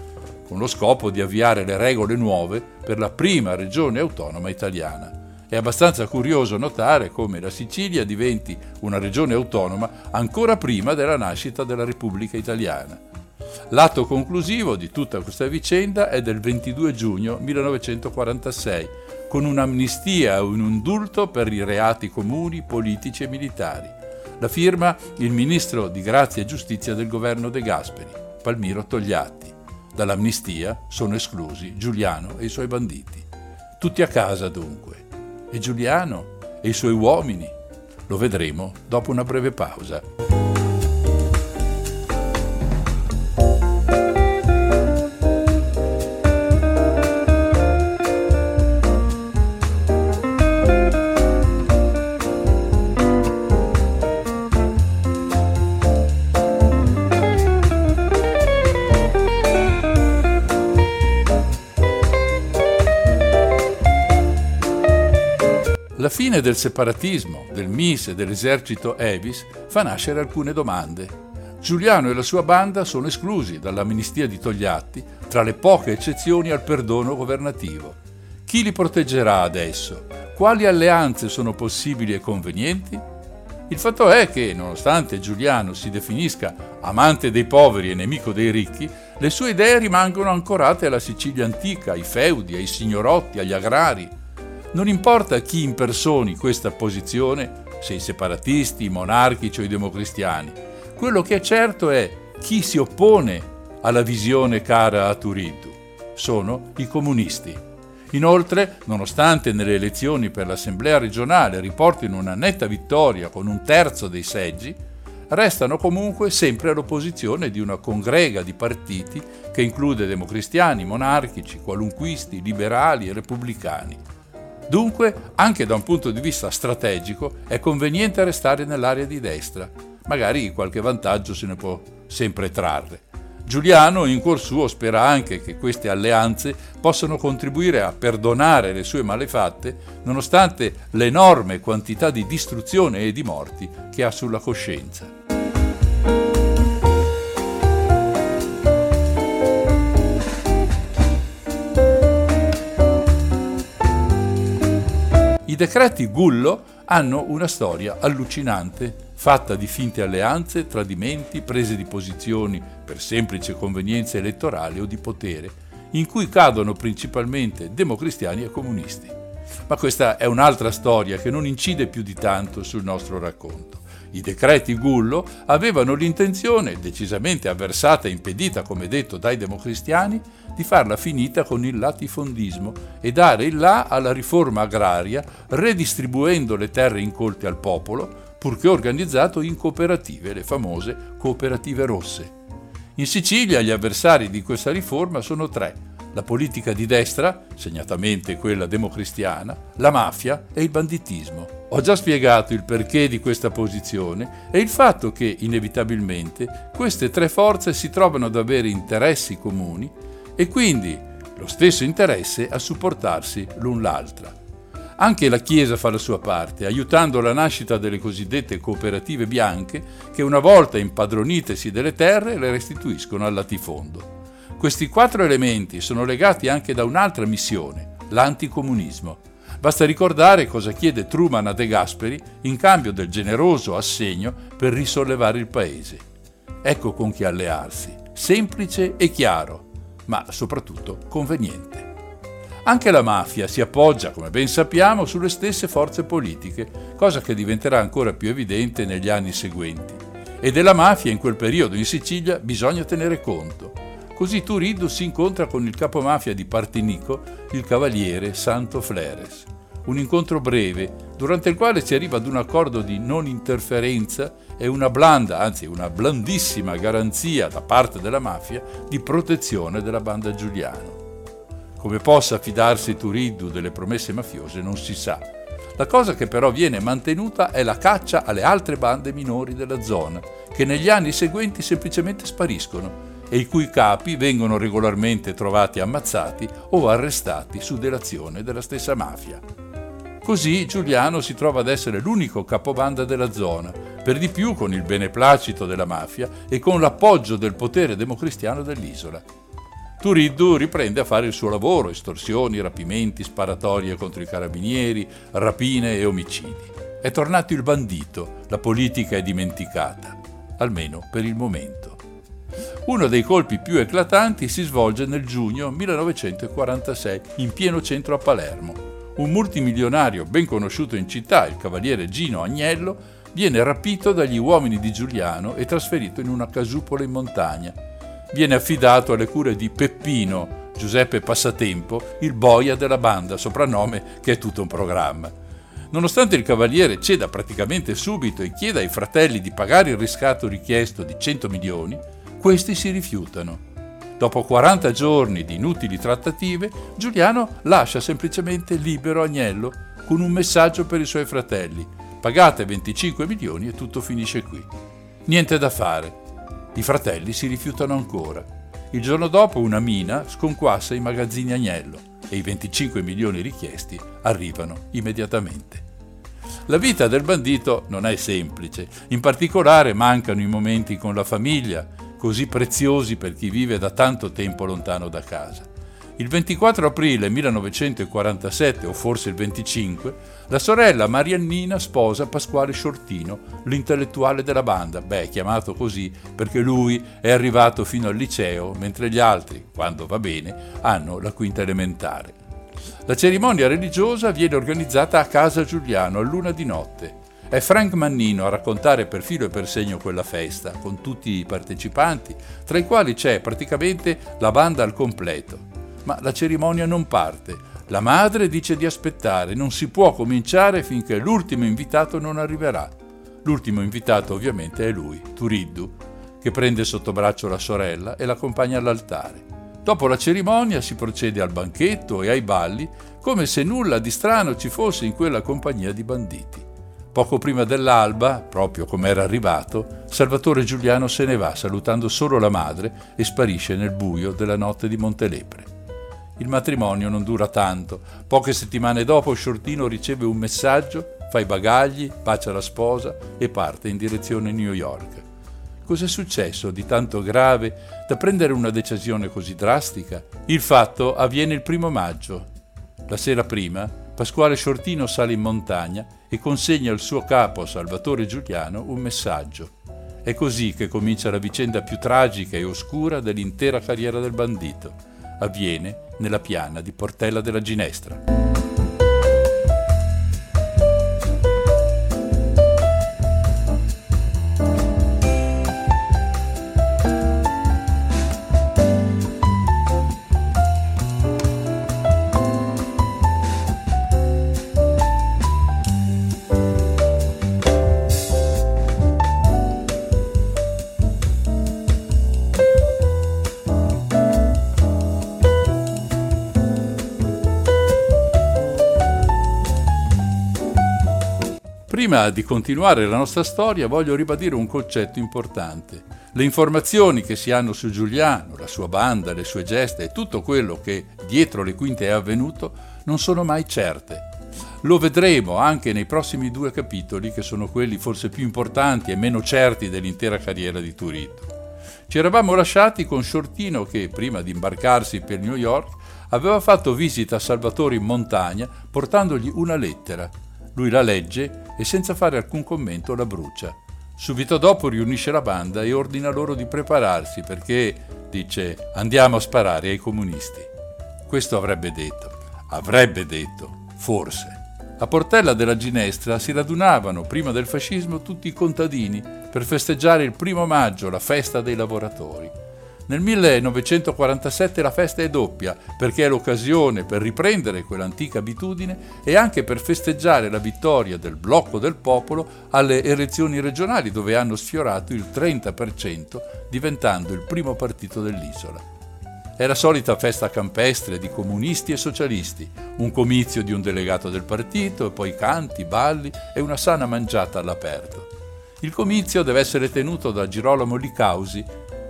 con lo scopo di avviare le regole nuove per la prima regione autonoma italiana. È abbastanza curioso notare come la Sicilia diventi una regione autonoma ancora prima della nascita della Repubblica Italiana. L'atto conclusivo di tutta questa vicenda è del 22 giugno 1946, con un'amnistia e un indulto per i reati comuni, politici e militari. La firma il ministro di Grazia e Giustizia del governo De Gasperi, Palmiro Togliatti. Dall'amnistia sono esclusi Giuliano e i suoi banditi. Tutti a casa dunque. E Giuliano e i suoi uomini? Lo vedremo dopo una breve pausa. Fine del separatismo, del MIS e dell'esercito Evis fa nascere alcune domande. Giuliano e la sua banda sono esclusi dall'amnistia di Togliatti tra le poche eccezioni al perdono governativo. Chi li proteggerà adesso? Quali alleanze sono possibili e convenienti? Il fatto è che, nonostante Giuliano si definisca amante dei poveri e nemico dei ricchi, le sue idee rimangono ancorate alla Sicilia antica, ai feudi, ai signorotti, agli agrari. Non importa chi impersoni questa posizione, se i separatisti, i monarchici o i democristiani, quello che è certo è chi si oppone alla visione cara a Turiddu. Sono i comunisti. Inoltre, nonostante nelle elezioni per l'Assemblea regionale riportino una netta vittoria con un terzo dei seggi, restano comunque sempre all'opposizione di una congrega di partiti che include democristiani, monarchici, qualunquisti, liberali e repubblicani. Dunque, anche da un punto di vista strategico, è conveniente restare nell'area di destra. Magari qualche vantaggio se ne può sempre trarre. Giuliano in cuor suo spera anche che queste alleanze possano contribuire a perdonare le sue malefatte nonostante l'enorme quantità di distruzione e di morti che ha sulla coscienza. Decreti Gullo hanno una storia allucinante, fatta di finte alleanze, tradimenti, prese di posizioni per semplice convenienza elettorale o di potere, in cui cadono principalmente democristiani e comunisti. Ma questa è un'altra storia che non incide più di tanto sul nostro racconto. I decreti Gullo avevano l'intenzione, decisamente avversata e impedita, come detto, dai democristiani, di farla finita con il latifondismo e dare il là alla riforma agraria, redistribuendo le terre incolte al popolo, purché organizzato in cooperative, le famose cooperative rosse. In Sicilia gli avversari di questa riforma sono tre, la politica di destra, segnatamente quella democristiana, la mafia e il banditismo. Ho già spiegato il perché di questa posizione e il fatto che, inevitabilmente, queste tre forze si trovano ad avere interessi comuni e quindi lo stesso interesse a supportarsi l'un l'altra. Anche la Chiesa fa la sua parte, aiutando la nascita delle cosiddette cooperative bianche che una volta impadronitesi delle terre le restituiscono al latifondo. Questi quattro elementi sono legati anche da un'altra missione, l'anticomunismo. Basta ricordare cosa chiede Truman a De Gasperi in cambio del generoso assegno per risollevare il paese. Ecco con chi allearsi, semplice e chiaro, ma soprattutto conveniente. Anche la mafia si appoggia, come ben sappiamo, sulle stesse forze politiche, cosa che diventerà ancora più evidente negli anni seguenti. E della mafia in quel periodo in Sicilia bisogna tenere conto. Così Turiddu si incontra con il capomafia di Partinico, il cavaliere Santo Fleres. Un incontro breve, durante il quale si arriva ad un accordo di non interferenza e una blanda, anzi una blandissima garanzia da parte della mafia di protezione della banda Giuliano. Come possa fidarsi Turiddu delle promesse mafiose non si sa. La cosa che però viene mantenuta è la caccia alle altre bande minori della zona, che negli anni seguenti semplicemente spariscono e i cui capi vengono regolarmente trovati ammazzati o arrestati su delazione della stessa mafia. Così Giuliano si trova ad essere l'unico capobanda della zona, per di più con il beneplacito della mafia e con l'appoggio del potere democristiano dell'isola. Turiddu riprende a fare il suo lavoro, estorsioni, rapimenti, sparatorie contro i carabinieri, rapine e omicidi. È tornato il bandito, la politica è dimenticata, almeno per il momento. Uno dei colpi più eclatanti si svolge nel giugno 1946, in pieno centro a Palermo. Un multimilionario ben conosciuto in città, il cavaliere Gino Agnello, viene rapito dagli uomini di Giuliano e trasferito in una casupola in montagna. Viene affidato alle cure di Peppino, Giuseppe Passatempo, il boia della banda, soprannome che è tutto un programma. Nonostante il cavaliere ceda praticamente subito e chieda ai fratelli di pagare il riscatto richiesto di 100 milioni, questi si rifiutano. Dopo 40 giorni di inutili trattative, Giuliano lascia semplicemente libero Agnello con un messaggio per i suoi fratelli. Pagate 25 milioni e tutto finisce qui. Niente da fare. I fratelli si rifiutano ancora. Il giorno dopo una mina sconquassa i magazzini Agnello e i 25 milioni richiesti arrivano immediatamente. La vita del bandito non è semplice, in particolare mancano i momenti con la famiglia, così preziosi per chi vive da tanto tempo lontano da casa. Il 24 aprile 1947, o forse il 25, la sorella Mariannina sposa Pasquale Shortino, l'intellettuale della banda, beh, chiamato così perché lui è arrivato fino al liceo, mentre gli altri, quando va bene, hanno la quinta elementare. La cerimonia religiosa viene organizzata a casa Giuliano a luna di notte. È Frank Mannino a raccontare per filo e per segno quella festa, con tutti i partecipanti, tra i quali c'è praticamente la banda al completo. Ma la cerimonia non parte. La madre dice di aspettare, non si può cominciare finché l'ultimo invitato non arriverà. L'ultimo invitato ovviamente è lui, Turiddu, che prende sotto braccio la sorella e l'accompagna all'altare. Dopo la cerimonia si procede al banchetto e ai balli, come se nulla di strano ci fosse in quella compagnia di banditi. Poco prima dell'alba, proprio come era arrivato, Salvatore Giuliano se ne va salutando solo la madre e sparisce nel buio della notte di Montelepre. Il matrimonio non dura tanto. Poche settimane dopo Shortino riceve un messaggio, fa i bagagli, bacia la sposa e parte in direzione New York. Cos'è successo di tanto grave da prendere una decisione così drastica? Il fatto avviene il primo maggio. La sera prima Pasquale Shortino sale in montagna e consegna al suo capo Salvatore Giuliano un messaggio. È così che comincia la vicenda più tragica e oscura dell'intera carriera del bandito. Avviene nella piana di Portella della Ginestra. Prima di continuare la nostra storia voglio ribadire un concetto importante. Le informazioni che si hanno su Giuliano, la sua banda, le sue gesta e tutto quello che dietro le quinte è avvenuto non sono mai certe. Lo vedremo anche nei prossimi due capitoli che sono quelli forse più importanti e meno certi dell'intera carriera di Turitto. Ci eravamo lasciati con Shortino che, prima di imbarcarsi per New York, aveva fatto visita a Salvatore in montagna portandogli una lettera lui la legge e senza fare alcun commento la brucia. Subito dopo riunisce la banda e ordina loro di prepararsi perché, dice, andiamo a sparare ai comunisti. Questo avrebbe detto, avrebbe detto, forse. A Portella della Ginestra si radunavano prima del fascismo tutti i contadini per festeggiare il primo maggio, la festa dei lavoratori. Nel 1947 la festa è doppia perché è l'occasione per riprendere quell'antica abitudine e anche per festeggiare la vittoria del blocco del popolo alle elezioni regionali dove hanno sfiorato il 30% diventando il primo partito dell'isola. È la solita festa campestre di comunisti e socialisti, un comizio di un delegato del partito e poi canti, balli e una sana mangiata all'aperto. Il comizio deve essere tenuto da Girolamo Licausi,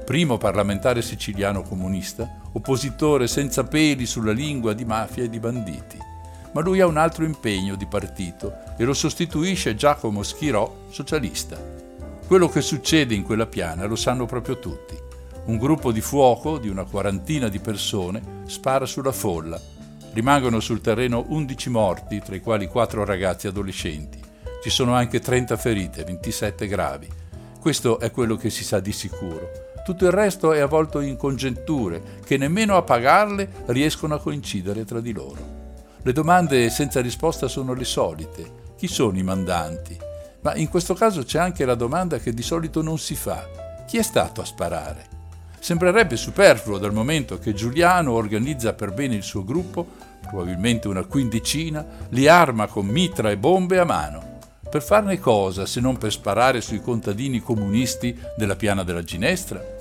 primo parlamentare siciliano comunista, oppositore senza peli sulla lingua di mafia e di banditi. Ma lui ha un altro impegno di partito e lo sostituisce Giacomo Schirò, socialista. Quello che succede in quella piana lo sanno proprio tutti. Un gruppo di fuoco di una quarantina di persone spara sulla folla. Rimangono sul terreno 11 morti, tra i quali 4 ragazzi adolescenti. Ci sono anche 30 ferite, 27 gravi. Questo è quello che si sa di sicuro. Tutto il resto è avvolto in congetture che nemmeno a pagarle riescono a coincidere tra di loro. Le domande senza risposta sono le solite. Chi sono i mandanti? Ma in questo caso c'è anche la domanda che di solito non si fa. Chi è stato a sparare? Sembrerebbe superfluo dal momento che Giuliano organizza per bene il suo gruppo, probabilmente una quindicina, li arma con mitra e bombe a mano. Per farne cosa se non per sparare sui contadini comunisti della piana della Ginestra?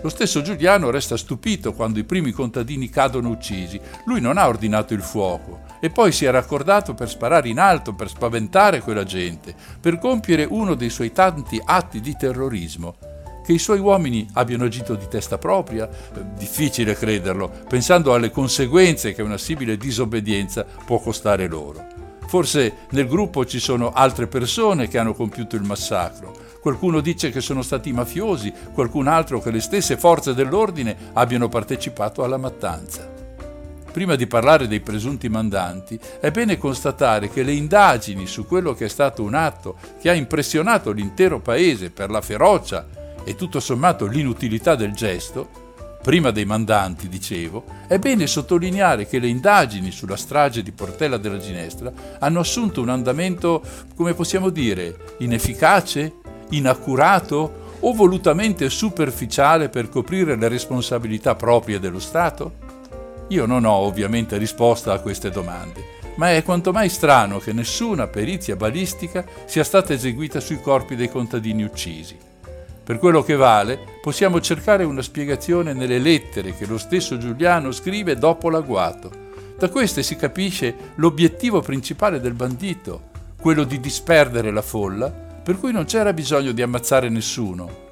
Lo stesso Giuliano resta stupito quando i primi contadini cadono uccisi. Lui non ha ordinato il fuoco e poi si è raccordato per sparare in alto, per spaventare quella gente, per compiere uno dei suoi tanti atti di terrorismo. Che i suoi uomini abbiano agito di testa propria? Difficile crederlo, pensando alle conseguenze che una simile disobbedienza può costare loro. Forse nel gruppo ci sono altre persone che hanno compiuto il massacro Qualcuno dice che sono stati i mafiosi, qualcun altro che le stesse forze dell'ordine abbiano partecipato alla mattanza. Prima di parlare dei presunti mandanti, è bene constatare che le indagini su quello che è stato un atto che ha impressionato l'intero paese per la ferocia e tutto sommato l'inutilità del gesto, prima dei mandanti, dicevo, è bene sottolineare che le indagini sulla strage di Portella della Ginestra hanno assunto un andamento, come possiamo dire, inefficace, inaccurato o volutamente superficiale per coprire le responsabilità proprie dello Stato? Io non ho ovviamente risposta a queste domande, ma è quanto mai strano che nessuna perizia balistica sia stata eseguita sui corpi dei contadini uccisi. Per quello che vale, possiamo cercare una spiegazione nelle lettere che lo stesso Giuliano scrive dopo l'agguato. Da queste si capisce l'obiettivo principale del bandito, quello di disperdere la folla per cui non c'era bisogno di ammazzare nessuno.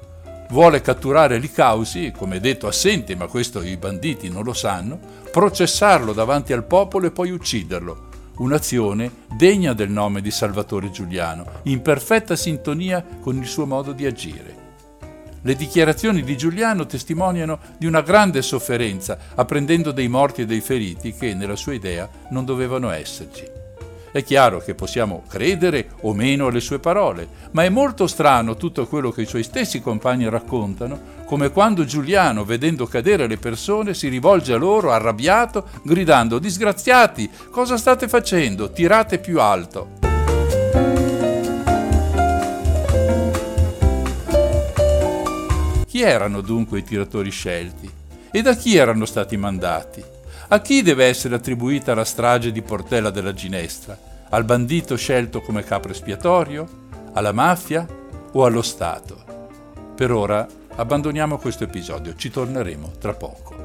Vuole catturare Licausi, come detto assente, ma questo i banditi non lo sanno, processarlo davanti al popolo e poi ucciderlo. Un'azione degna del nome di Salvatore Giuliano, in perfetta sintonia con il suo modo di agire. Le dichiarazioni di Giuliano testimoniano di una grande sofferenza, apprendendo dei morti e dei feriti che, nella sua idea, non dovevano esserci. È chiaro che possiamo credere o meno alle sue parole, ma è molto strano tutto quello che i suoi stessi compagni raccontano, come quando Giuliano, vedendo cadere le persone, si rivolge a loro arrabbiato, gridando Disgraziati, cosa state facendo? Tirate più alto. Chi erano dunque i tiratori scelti? E da chi erano stati mandati? A chi deve essere attribuita la strage di Portella della Ginestra? Al bandito scelto come capo espiatorio? Alla mafia o allo Stato? Per ora abbandoniamo questo episodio, ci torneremo tra poco.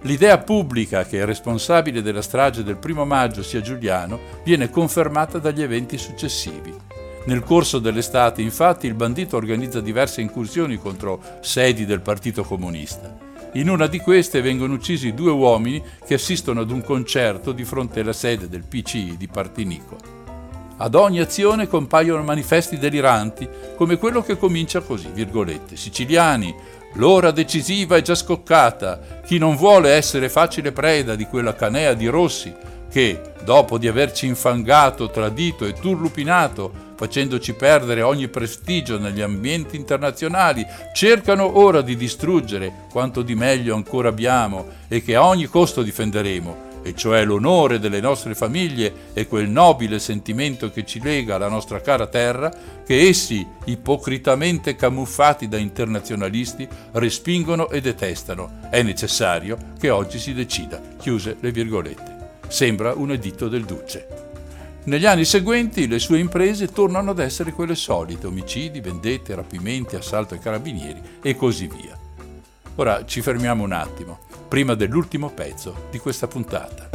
L'idea pubblica che il responsabile della strage del primo maggio sia Giuliano viene confermata dagli eventi successivi. Nel corso dell'estate, infatti, il bandito organizza diverse incursioni contro sedi del Partito Comunista. In una di queste vengono uccisi due uomini che assistono ad un concerto di fronte alla sede del PCI di Partinico. Ad ogni azione compaiono manifesti deliranti, come quello che comincia così, virgolette, siciliani, l'ora decisiva è già scoccata, chi non vuole essere facile preda di quella canea di rossi che, dopo di averci infangato, tradito e turlupinato, facendoci perdere ogni prestigio negli ambienti internazionali, cercano ora di distruggere quanto di meglio ancora abbiamo e che a ogni costo difenderemo, e cioè l'onore delle nostre famiglie e quel nobile sentimento che ci lega alla nostra cara terra, che essi, ipocritamente camuffati da internazionalisti, respingono e detestano. È necessario che oggi si decida. Chiuse le virgolette. Sembra un editto del Duce. Negli anni seguenti le sue imprese tornano ad essere quelle solite, omicidi, vendette, rapimenti, assalto ai carabinieri e così via. Ora ci fermiamo un attimo, prima dell'ultimo pezzo di questa puntata.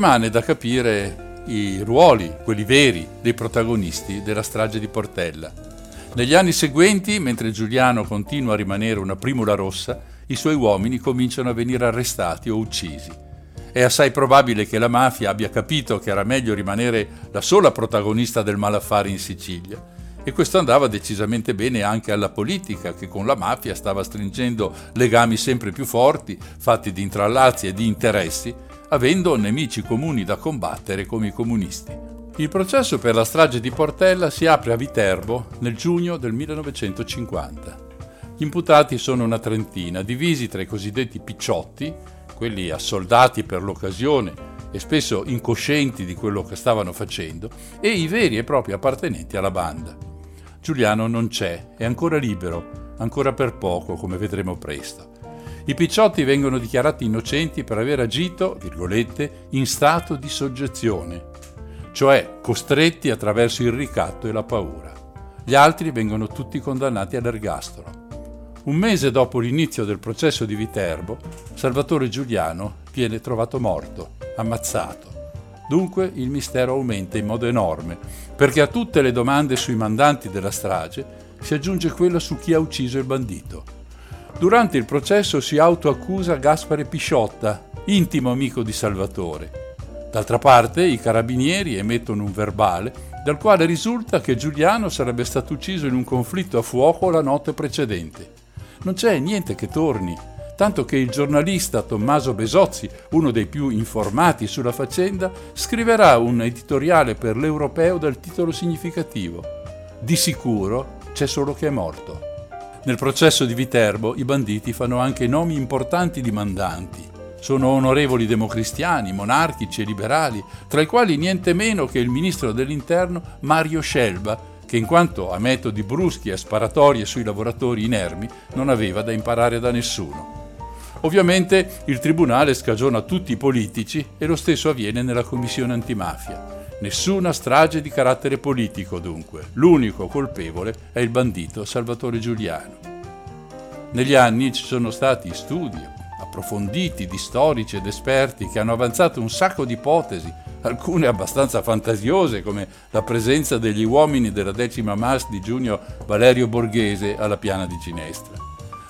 Rimane da capire i ruoli, quelli veri, dei protagonisti della strage di Portella. Negli anni seguenti, mentre Giuliano continua a rimanere una primula rossa, i suoi uomini cominciano a venire arrestati o uccisi. È assai probabile che la mafia abbia capito che era meglio rimanere la sola protagonista del malaffare in Sicilia. E questo andava decisamente bene anche alla politica, che con la mafia stava stringendo legami sempre più forti, fatti di intrallazzi e di interessi, avendo nemici comuni da combattere come i comunisti. Il processo per la strage di Portella si apre a Viterbo nel giugno del 1950. Gli imputati sono una trentina, divisi tra i cosiddetti picciotti, quelli assoldati per l'occasione e spesso incoscienti di quello che stavano facendo, e i veri e propri appartenenti alla banda. Giuliano non c'è, è ancora libero, ancora per poco, come vedremo presto. I picciotti vengono dichiarati innocenti per aver agito, virgolette, in stato di soggezione, cioè costretti attraverso il ricatto e la paura. Gli altri vengono tutti condannati all'ergastolo. Un mese dopo l'inizio del processo di Viterbo, Salvatore Giuliano viene trovato morto, ammazzato. Dunque il mistero aumenta in modo enorme, perché a tutte le domande sui mandanti della strage si aggiunge quella su chi ha ucciso il bandito. Durante il processo si autoaccusa Gaspare Pisciotta, intimo amico di Salvatore. D'altra parte i carabinieri emettono un verbale dal quale risulta che Giuliano sarebbe stato ucciso in un conflitto a fuoco la notte precedente. Non c'è niente che torni, tanto che il giornalista Tommaso Besozzi, uno dei più informati sulla faccenda, scriverà un editoriale per l'Europeo dal titolo significativo Di sicuro c'è solo che è morto. Nel processo di Viterbo i banditi fanno anche nomi importanti di mandanti. Sono onorevoli democristiani, monarchici e liberali, tra i quali niente meno che il ministro dell'Interno Mario Scelba, che in quanto a metodi bruschi e sparatorie sui lavoratori inermi non aveva da imparare da nessuno. Ovviamente il tribunale scagiona tutti i politici e lo stesso avviene nella commissione antimafia. Nessuna strage di carattere politico dunque, l'unico colpevole è il bandito Salvatore Giuliano. Negli anni ci sono stati studi approfonditi di storici ed esperti che hanno avanzato un sacco di ipotesi alcune abbastanza fantasiose come la presenza degli uomini della decima MAS di giugno Valerio Borghese alla piana di Ginestra.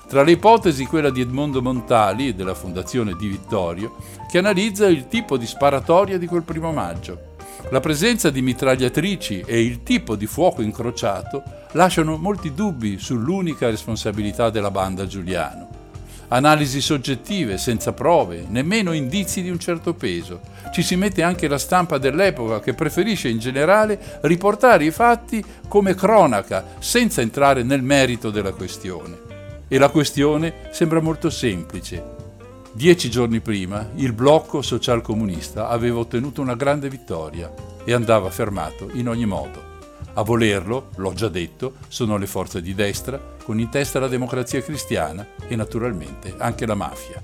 Tra le ipotesi quella di Edmondo Montali e della Fondazione Di Vittorio, che analizza il tipo di sparatoria di quel primo maggio. La presenza di mitragliatrici e il tipo di fuoco incrociato lasciano molti dubbi sull'unica responsabilità della banda Giuliano. Analisi soggettive, senza prove, nemmeno indizi di un certo peso. Ci si mette anche la stampa dell'epoca che preferisce in generale riportare i fatti come cronaca, senza entrare nel merito della questione. E la questione sembra molto semplice. Dieci giorni prima il blocco socialcomunista aveva ottenuto una grande vittoria e andava fermato in ogni modo. A volerlo, l'ho già detto, sono le forze di destra, con in testa la democrazia cristiana e naturalmente anche la mafia.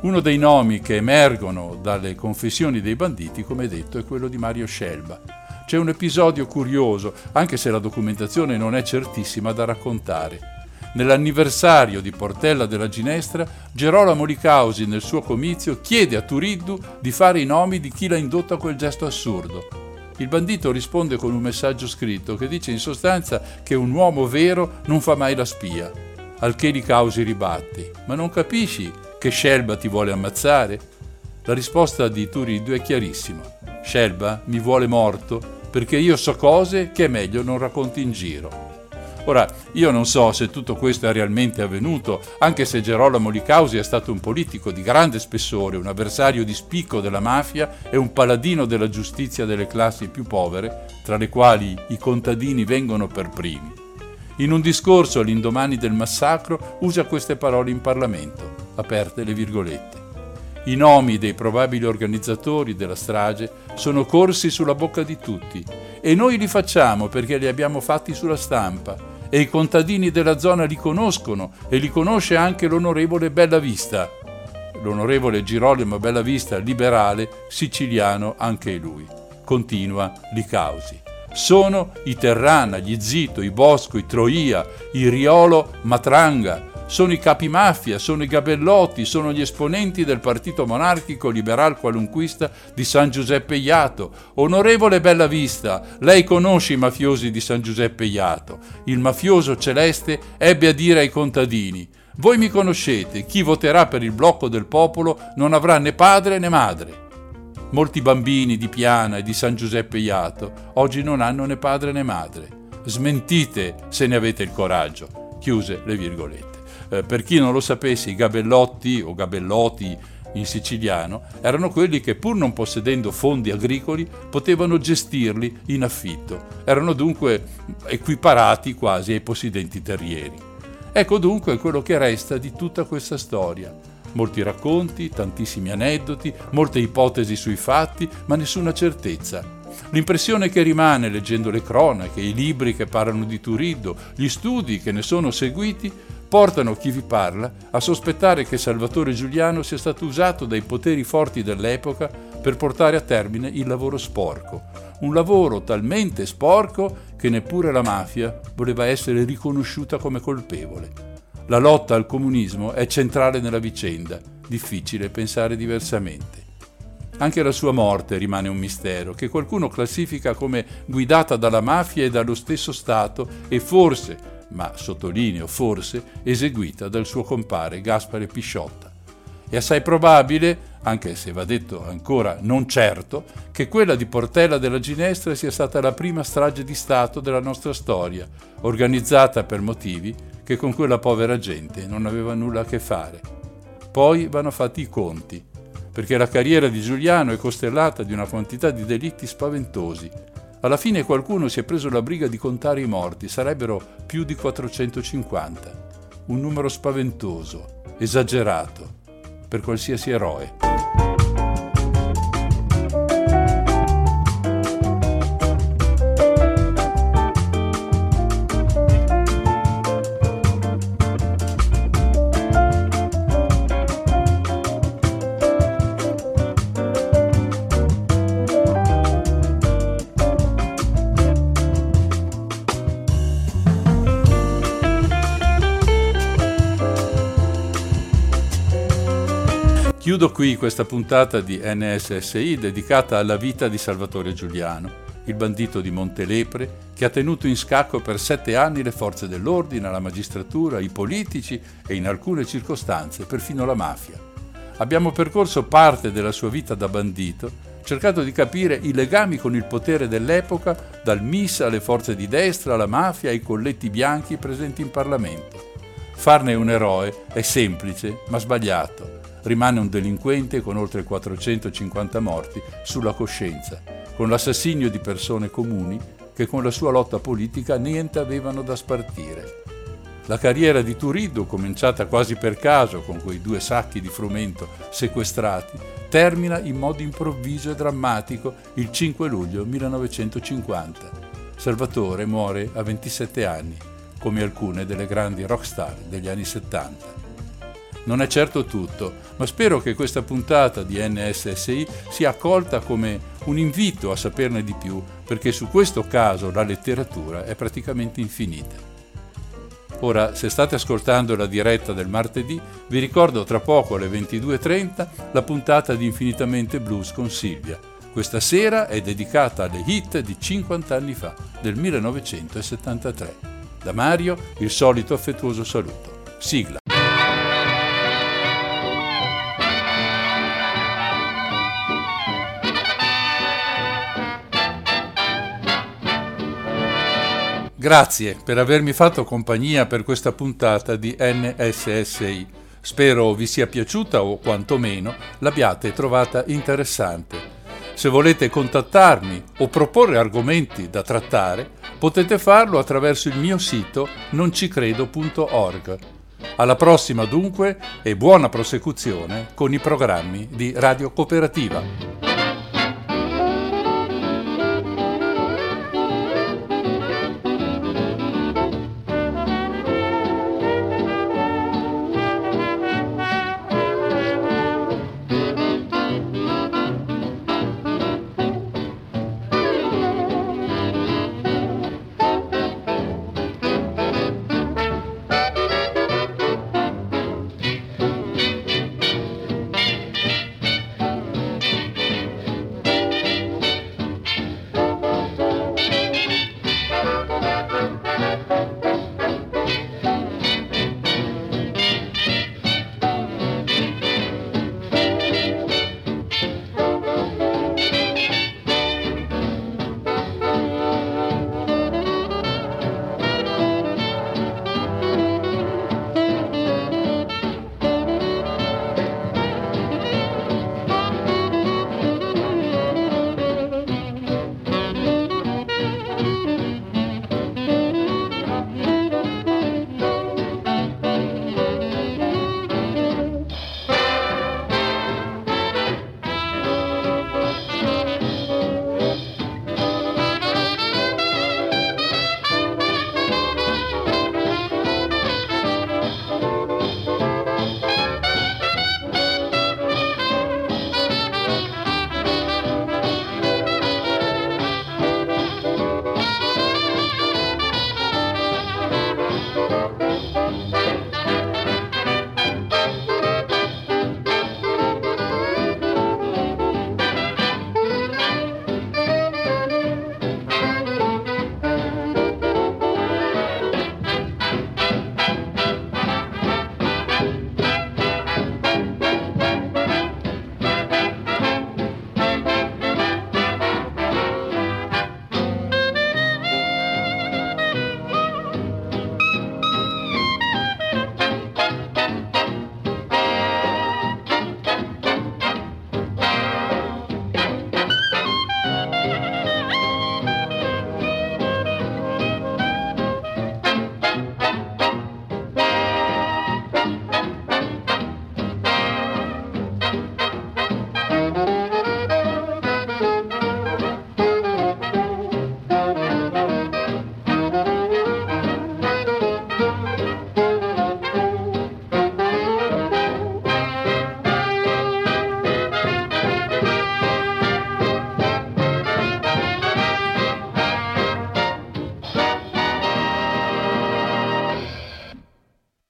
Uno dei nomi che emergono dalle confessioni dei banditi, come detto, è quello di Mario Scelba. C'è un episodio curioso, anche se la documentazione non è certissima da raccontare. Nell'anniversario di Portella della Ginestra, Gerolamo Licausi nel suo comizio chiede a Turiddu di fare i nomi di chi l'ha indotto a quel gesto assurdo. Il bandito risponde con un messaggio scritto che dice in sostanza che un uomo vero non fa mai la spia. Al che Licausi ribatti: Ma non capisci che Scelba ti vuole ammazzare? La risposta di Turiddu è chiarissima. Scelba mi vuole morto perché io so cose che è meglio non racconti in giro. Ora, io non so se tutto questo è realmente avvenuto, anche se Gerolamo Licausi è stato un politico di grande spessore, un avversario di spicco della mafia e un paladino della giustizia delle classi più povere, tra le quali i contadini vengono per primi. In un discorso all'indomani del massacro usa queste parole in Parlamento, aperte le virgolette. I nomi dei probabili organizzatori della strage sono corsi sulla bocca di tutti e noi li facciamo perché li abbiamo fatti sulla stampa e i contadini della zona li conoscono e li conosce anche l'onorevole Bellavista. L'onorevole Girolamo Bellavista, liberale, siciliano anche lui. Continua Licausi. Sono i Terrana, gli Zito, i Bosco, i Troia, i Riolo Matranga, sono i capi mafia, sono i gabellotti, sono gli esponenti del partito monarchico liberal qualunquista di San Giuseppe Iato. Onorevole Bellavista, lei conosce i mafiosi di San Giuseppe Iato. Il mafioso celeste ebbe a dire ai contadini voi mi conoscete, chi voterà per il blocco del popolo non avrà né padre né madre. Molti bambini di Piana e di San Giuseppe Iato oggi non hanno né padre né madre. Smentite se ne avete il coraggio. Chiuse le virgolette. Eh, per chi non lo sapesse, i gabellotti o gabellotti in siciliano erano quelli che pur non possedendo fondi agricoli potevano gestirli in affitto. Erano dunque equiparati quasi ai possidenti terrieri. Ecco dunque quello che resta di tutta questa storia. Molti racconti, tantissimi aneddoti, molte ipotesi sui fatti, ma nessuna certezza. L'impressione che rimane leggendo le cronache, i libri che parlano di Turiddo, gli studi che ne sono seguiti, portano chi vi parla a sospettare che Salvatore Giuliano sia stato usato dai poteri forti dell'epoca per portare a termine il lavoro sporco, un lavoro talmente sporco che neppure la mafia voleva essere riconosciuta come colpevole. La lotta al comunismo è centrale nella vicenda, difficile pensare diversamente. Anche la sua morte rimane un mistero, che qualcuno classifica come guidata dalla mafia e dallo stesso Stato e forse ma sottolineo forse, eseguita dal suo compare Gaspare Pisciotta. È assai probabile, anche se va detto ancora non certo, che quella di Portella della Ginestra sia stata la prima strage di Stato della nostra storia, organizzata per motivi che con quella povera gente non aveva nulla a che fare. Poi vanno fatti i conti, perché la carriera di Giuliano è costellata di una quantità di delitti spaventosi, alla fine qualcuno si è preso la briga di contare i morti, sarebbero più di 450. Un numero spaventoso, esagerato, per qualsiasi eroe. Chiudo qui questa puntata di NSSI dedicata alla vita di Salvatore Giuliano, il bandito di Montelepre che ha tenuto in scacco per sette anni le forze dell'ordine, la magistratura, i politici e in alcune circostanze perfino la mafia. Abbiamo percorso parte della sua vita da bandito, cercato di capire i legami con il potere dell'epoca, dal MIS alle forze di destra, alla mafia, ai colletti bianchi presenti in Parlamento. Farne un eroe è semplice ma sbagliato rimane un delinquente con oltre 450 morti sulla coscienza, con l'assassinio di persone comuni che con la sua lotta politica niente avevano da spartire. La carriera di Turiddu, cominciata quasi per caso con quei due sacchi di frumento sequestrati, termina in modo improvviso e drammatico il 5 luglio 1950. Salvatore muore a 27 anni, come alcune delle grandi rockstar degli anni 70. Non è certo tutto, ma spero che questa puntata di NSSI sia accolta come un invito a saperne di più, perché su questo caso la letteratura è praticamente infinita. Ora, se state ascoltando la diretta del martedì, vi ricordo tra poco alle 22.30 la puntata di Infinitamente Blues con Silvia. Questa sera è dedicata alle hit di 50 anni fa, del 1973. Da Mario il solito affettuoso saluto. Sigla. Grazie per avermi fatto compagnia per questa puntata di NSSI. Spero vi sia piaciuta o quantomeno l'abbiate trovata interessante. Se volete contattarmi o proporre argomenti da trattare, potete farlo attraverso il mio sito noncicredo.org. Alla prossima dunque e buona prosecuzione con i programmi di Radio Cooperativa.